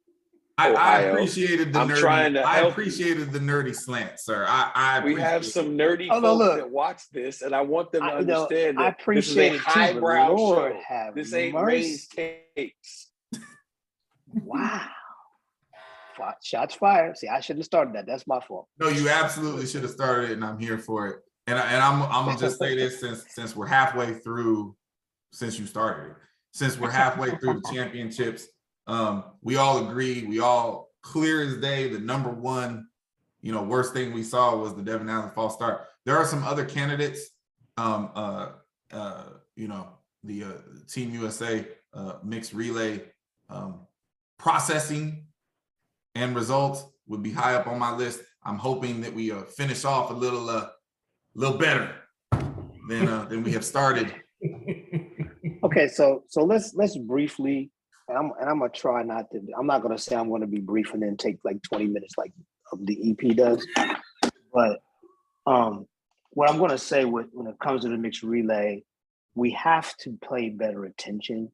I, I Ohio. appreciated the I'm nerdy. trying to I help you. appreciated the nerdy slant, sir. I, I we have some nerdy Oh, no, folks look. that watch this, and I want them to I, you know, understand I that this is a appreciate it too, but highbrow show. This ain't mercy. raised tapes. Wow. Shots fired. See, I shouldn't have started that. That's my fault. No, you absolutely should have started it, and I'm here for it. And I, and I'm I'm gonna just say this since since we're halfway through, since you started since we're halfway through the championships, um, we all agree, we all clear as day. The number one, you know, worst thing we saw was the Devon Allen false start. There are some other candidates, um, uh, uh, you know, the uh, Team USA uh, mixed relay um, processing and results would be high up on my list. I'm hoping that we uh, finish off a little, uh, little better than uh, than we have started. [LAUGHS] Okay, so so let's let's briefly, and I'm and I'm gonna try not to. I'm not gonna say I'm gonna be brief and then take like 20 minutes like the EP does. But um, what I'm gonna say with, when it comes to the mixed relay, we have to pay better attention.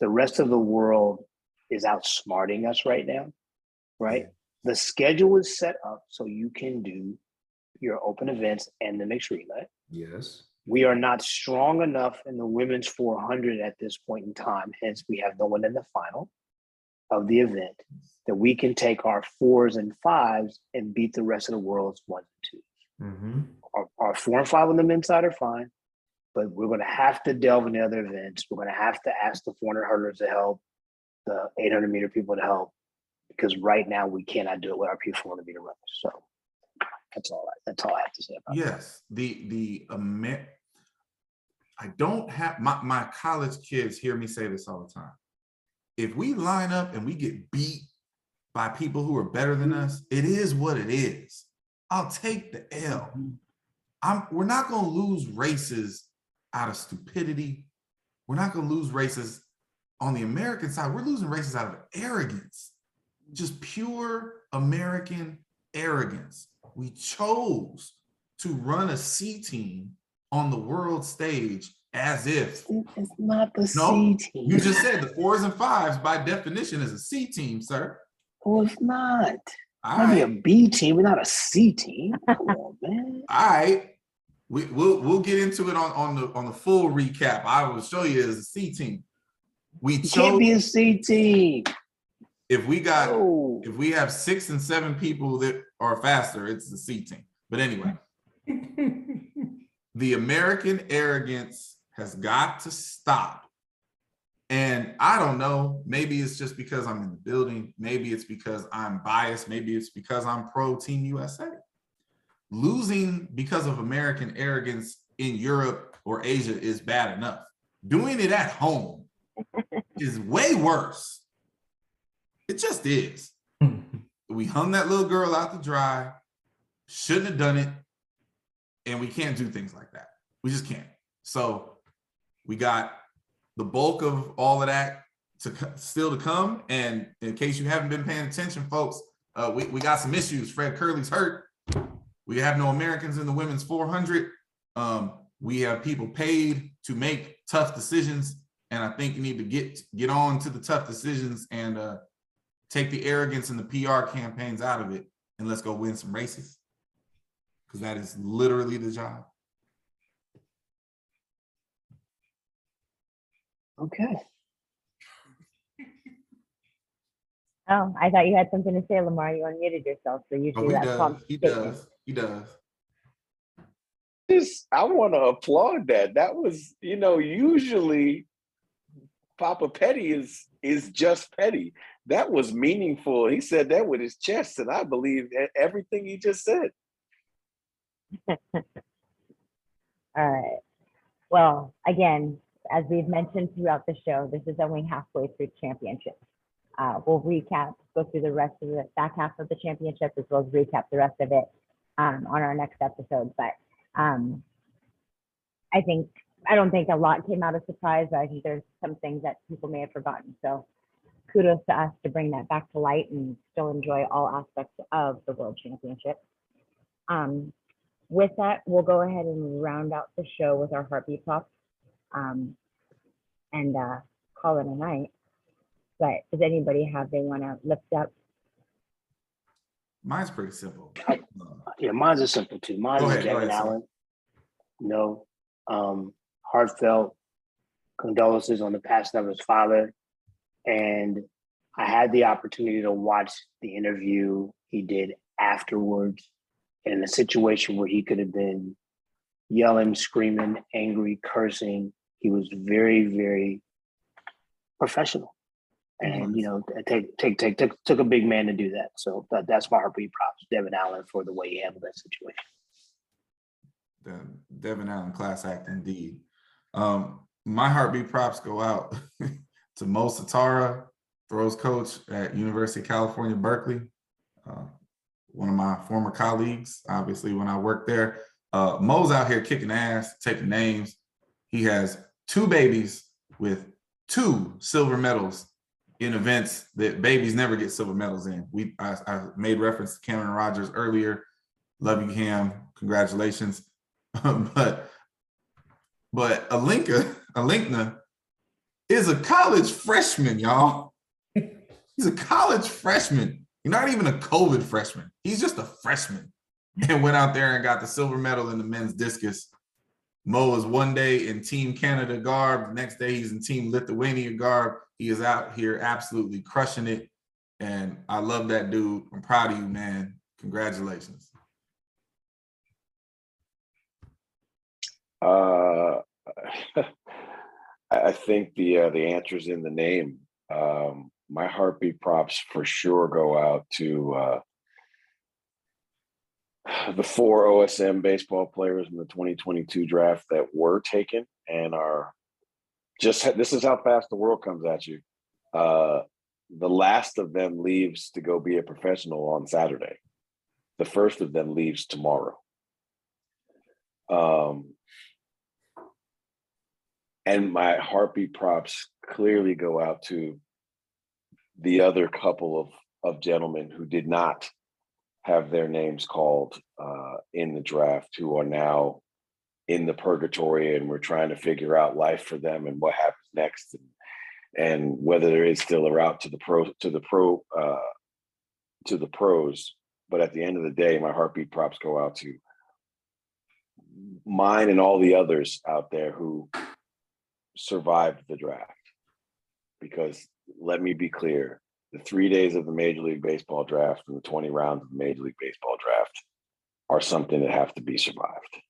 The rest of the world is outsmarting us right now, right? The schedule is set up so you can do your open events and the mixed relay Yes. we are not strong enough in the women's 400 at this point in time. Hence, we have no one in the final of the event that we can take our fours and fives and beat the rest of the world's ones and twos. Mm-hmm. Our, our four and five on the men's side are fine, but we're going to have to delve into other events. We're going to have to ask the 400 hurdlers to help, the 800 meter people to help, because right now we cannot do it with our P400 meter runners. So That's all. I, that's all I have to say about it. Yes, the the Amer- I don't have my my college kids hear me say this all the time. If we line up and we get beat by people who are better than us, it is what it is. I'll take the L. Mm-hmm. I'm we're not going to lose races out of stupidity. We're not going to lose races on the American side. We're losing races out of arrogance. Just pure American arrogance. We chose to run a C team on the world stage as if. It's not the No, C team. you just said the fours and fives by definition is a C team, sir. well, it's not. All Might be a B team, but not a C team. Come on, [LAUGHS] man. all right. We, we'll we'll get into it on, on the on the full recap. I will show you as a C team. We You can't be a chose C team. If we got No. if we have six and seven people that are faster, it's the C team. But anyway, [LAUGHS] the American arrogance has got to stop. And I don't know, maybe it's just because I'm in the building, maybe it's because I'm biased, maybe it's because I'm pro Team USA. Losing because of American arrogance in Europe or Asia is bad enough. Doing it at home [LAUGHS] is way worse. It just is. We hung that little girl out to dry, shouldn't have done it, and we can't do things like that. We just can't. So we got the bulk of all of that to still to come. And in case you haven't been paying attention, folks, uh, we, we got some issues. Fred Kerley's hurt. We have no Americans in the women's 400. Um, we have people paid to make tough decisions, and I think you need to get get on to the tough decisions and uh, take the arrogance and the PR campaigns out of it, and let's go win some races because that is literally the job. Okay. Oh, I thought you had something to say, Lamar. You unmuted yourself, so Oh, usually he that's does. prompt He statement. does. He does. Just, I want to applaud that. That was, you know, usually Papa Petty is is just petty. That was meaningful. He said that with his chest, and I believe everything he just said. [LAUGHS] All right. Well, again, as we've mentioned throughout the show, this is only halfway through championship. Uh, we'll recap, go through the rest of the back half of the championship as well as recap the rest of it um, on our next episode. But um, I think I don't think a lot came out of surprise. I think there's some things that people may have forgotten. So kudos to us to bring that back to light and still enjoy all aspects of the World Championship. Um, with that, we'll go ahead and round out the show with our heartbeat props um, and uh, call it a night. But does anybody have they want to lift up? Mine's pretty simple. I- Yeah, mine's are simple too. Mine Go is ahead, go Devon ahead, sir. Allen. No, um, heartfelt condolences on the passing of his father. And I had the opportunity to watch the interview he did afterwards in a situation where he could have been yelling, screaming, angry, cursing. He was very, very professional. And you know, take take take took took a big man to do that. So that, that's my heartbeat props, Devon Allen, for the way he handled that situation. The Devon Allen class act indeed. Um, my heartbeat props go out [LAUGHS] to Mo Saatara, throws coach at University of California, Berkeley. Uh, one of my former colleagues, obviously, when I worked there. Uh, Mo's out here kicking ass, taking names. He has two babies with two silver medals in events that babies never get silver medals in. We I, I made reference to Camryn Rogers earlier. Love you, Cam. Congratulations. [LAUGHS] but but Alinka, Alinkna is a college freshman, y'all. He's a college freshman. He's not even a COVID freshman. He's just a freshman. And went out there and got the silver medal in the men's discus. Mo is one day in Team Canada garb. The next day he's in Team Lithuania garb. He is out here absolutely crushing it. And I love that dude. I'm proud of you, man. Congratulations. Uh, [LAUGHS] I think the uh, the answer's in the name. Um, my heartbeat props for sure go out to uh, the four OSM baseball players in the 2022 draft that were taken and are just this is how fast the world comes at you. Uh, the last of them leaves to go be a professional on Saturday. The first of them leaves tomorrow. Um, and my heartbeat props clearly go out to the other couple of of gentlemen who did not have their names called uh, in the draft, who are now in the purgatory, and we're trying to figure out life for them and what happens next, and, and whether there is still a route to the pro to the pro uh, to the pros. But at the end of the day, my heartbeat props go out to mine and all the others out there who survived the draft. Because let me be clear, the three days of the Major League Baseball draft and the 20 rounds of the Major League Baseball draft are something that have to be survived.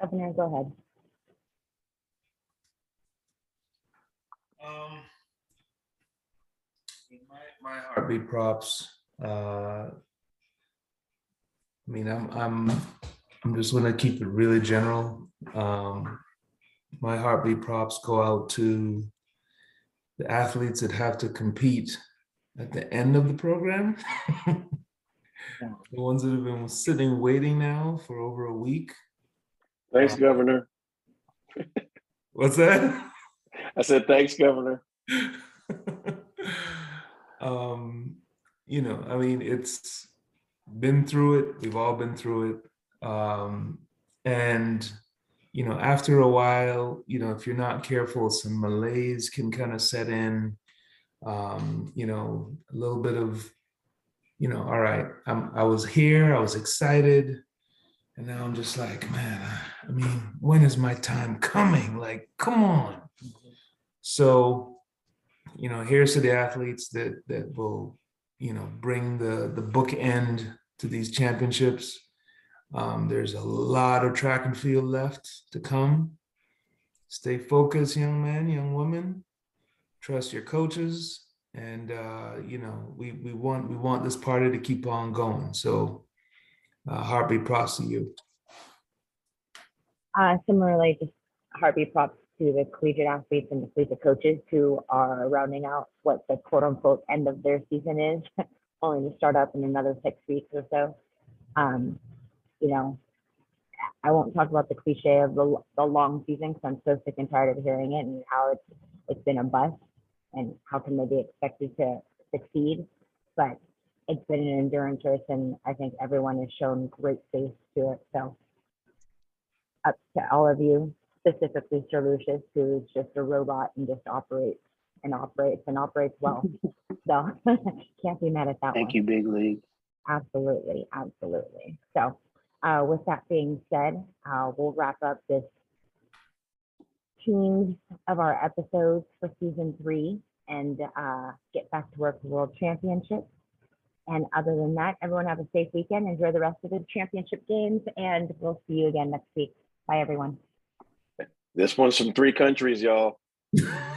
Governor, go ahead. Um, my, my heartbeat props. Uh, I mean, I'm I'm I'm just gonna keep it really general. Um, my heartbeat props go out to the athletes that have to compete at the end of the program. [LAUGHS] the ones that have been sitting waiting now for over a week. Thanks, Governor. What's that? I said, thanks, Governor. [LAUGHS] um, you know, I mean, it's been through it. We've all been through it. Um, and, you know, after a while, you know, if you're not careful, some malaise can kind of set in. Um, you know, a little bit of, you know, all right, I'm, I was here, I was excited. And now I'm just like, man, I mean, when is my time coming? Like, come on. So, you know, here's to the athletes that that will, you know, bring the the bookend to these championships. Um, there's a lot of track and field left to come. Stay focused, young man, young woman. Trust your coaches, and uh, you know, we we want we want this party to keep on going. So, uh, heartbeat props to you. Uh, similarly, just heartbeat props to the collegiate athletes and the collegiate coaches who are rounding out what the quote unquote end of their season is, [LAUGHS] only to start up in another six weeks or so. Um, you know, I won't talk about the cliche of the, the long season because I'm so sick and tired of hearing it and how it's it's been a bust and how can they be expected to succeed. But it's been an endurance race and I think everyone has shown great faith to it. So up to all of you, specifically Sir Lucius, who is just a robot and just operates and operates and operates well. [LAUGHS] so [LAUGHS] can't be mad at that Thank one. you, Big League. Absolutely, absolutely. So uh, with that being said, uh, we'll wrap up this teams of our episodes for season three and uh, get back to work for World Championships. And other than that, everyone have a safe weekend. Enjoy the rest of the championship games, and we'll see you again next week. Bye, everyone. This one's from three countries, y'all. [LAUGHS]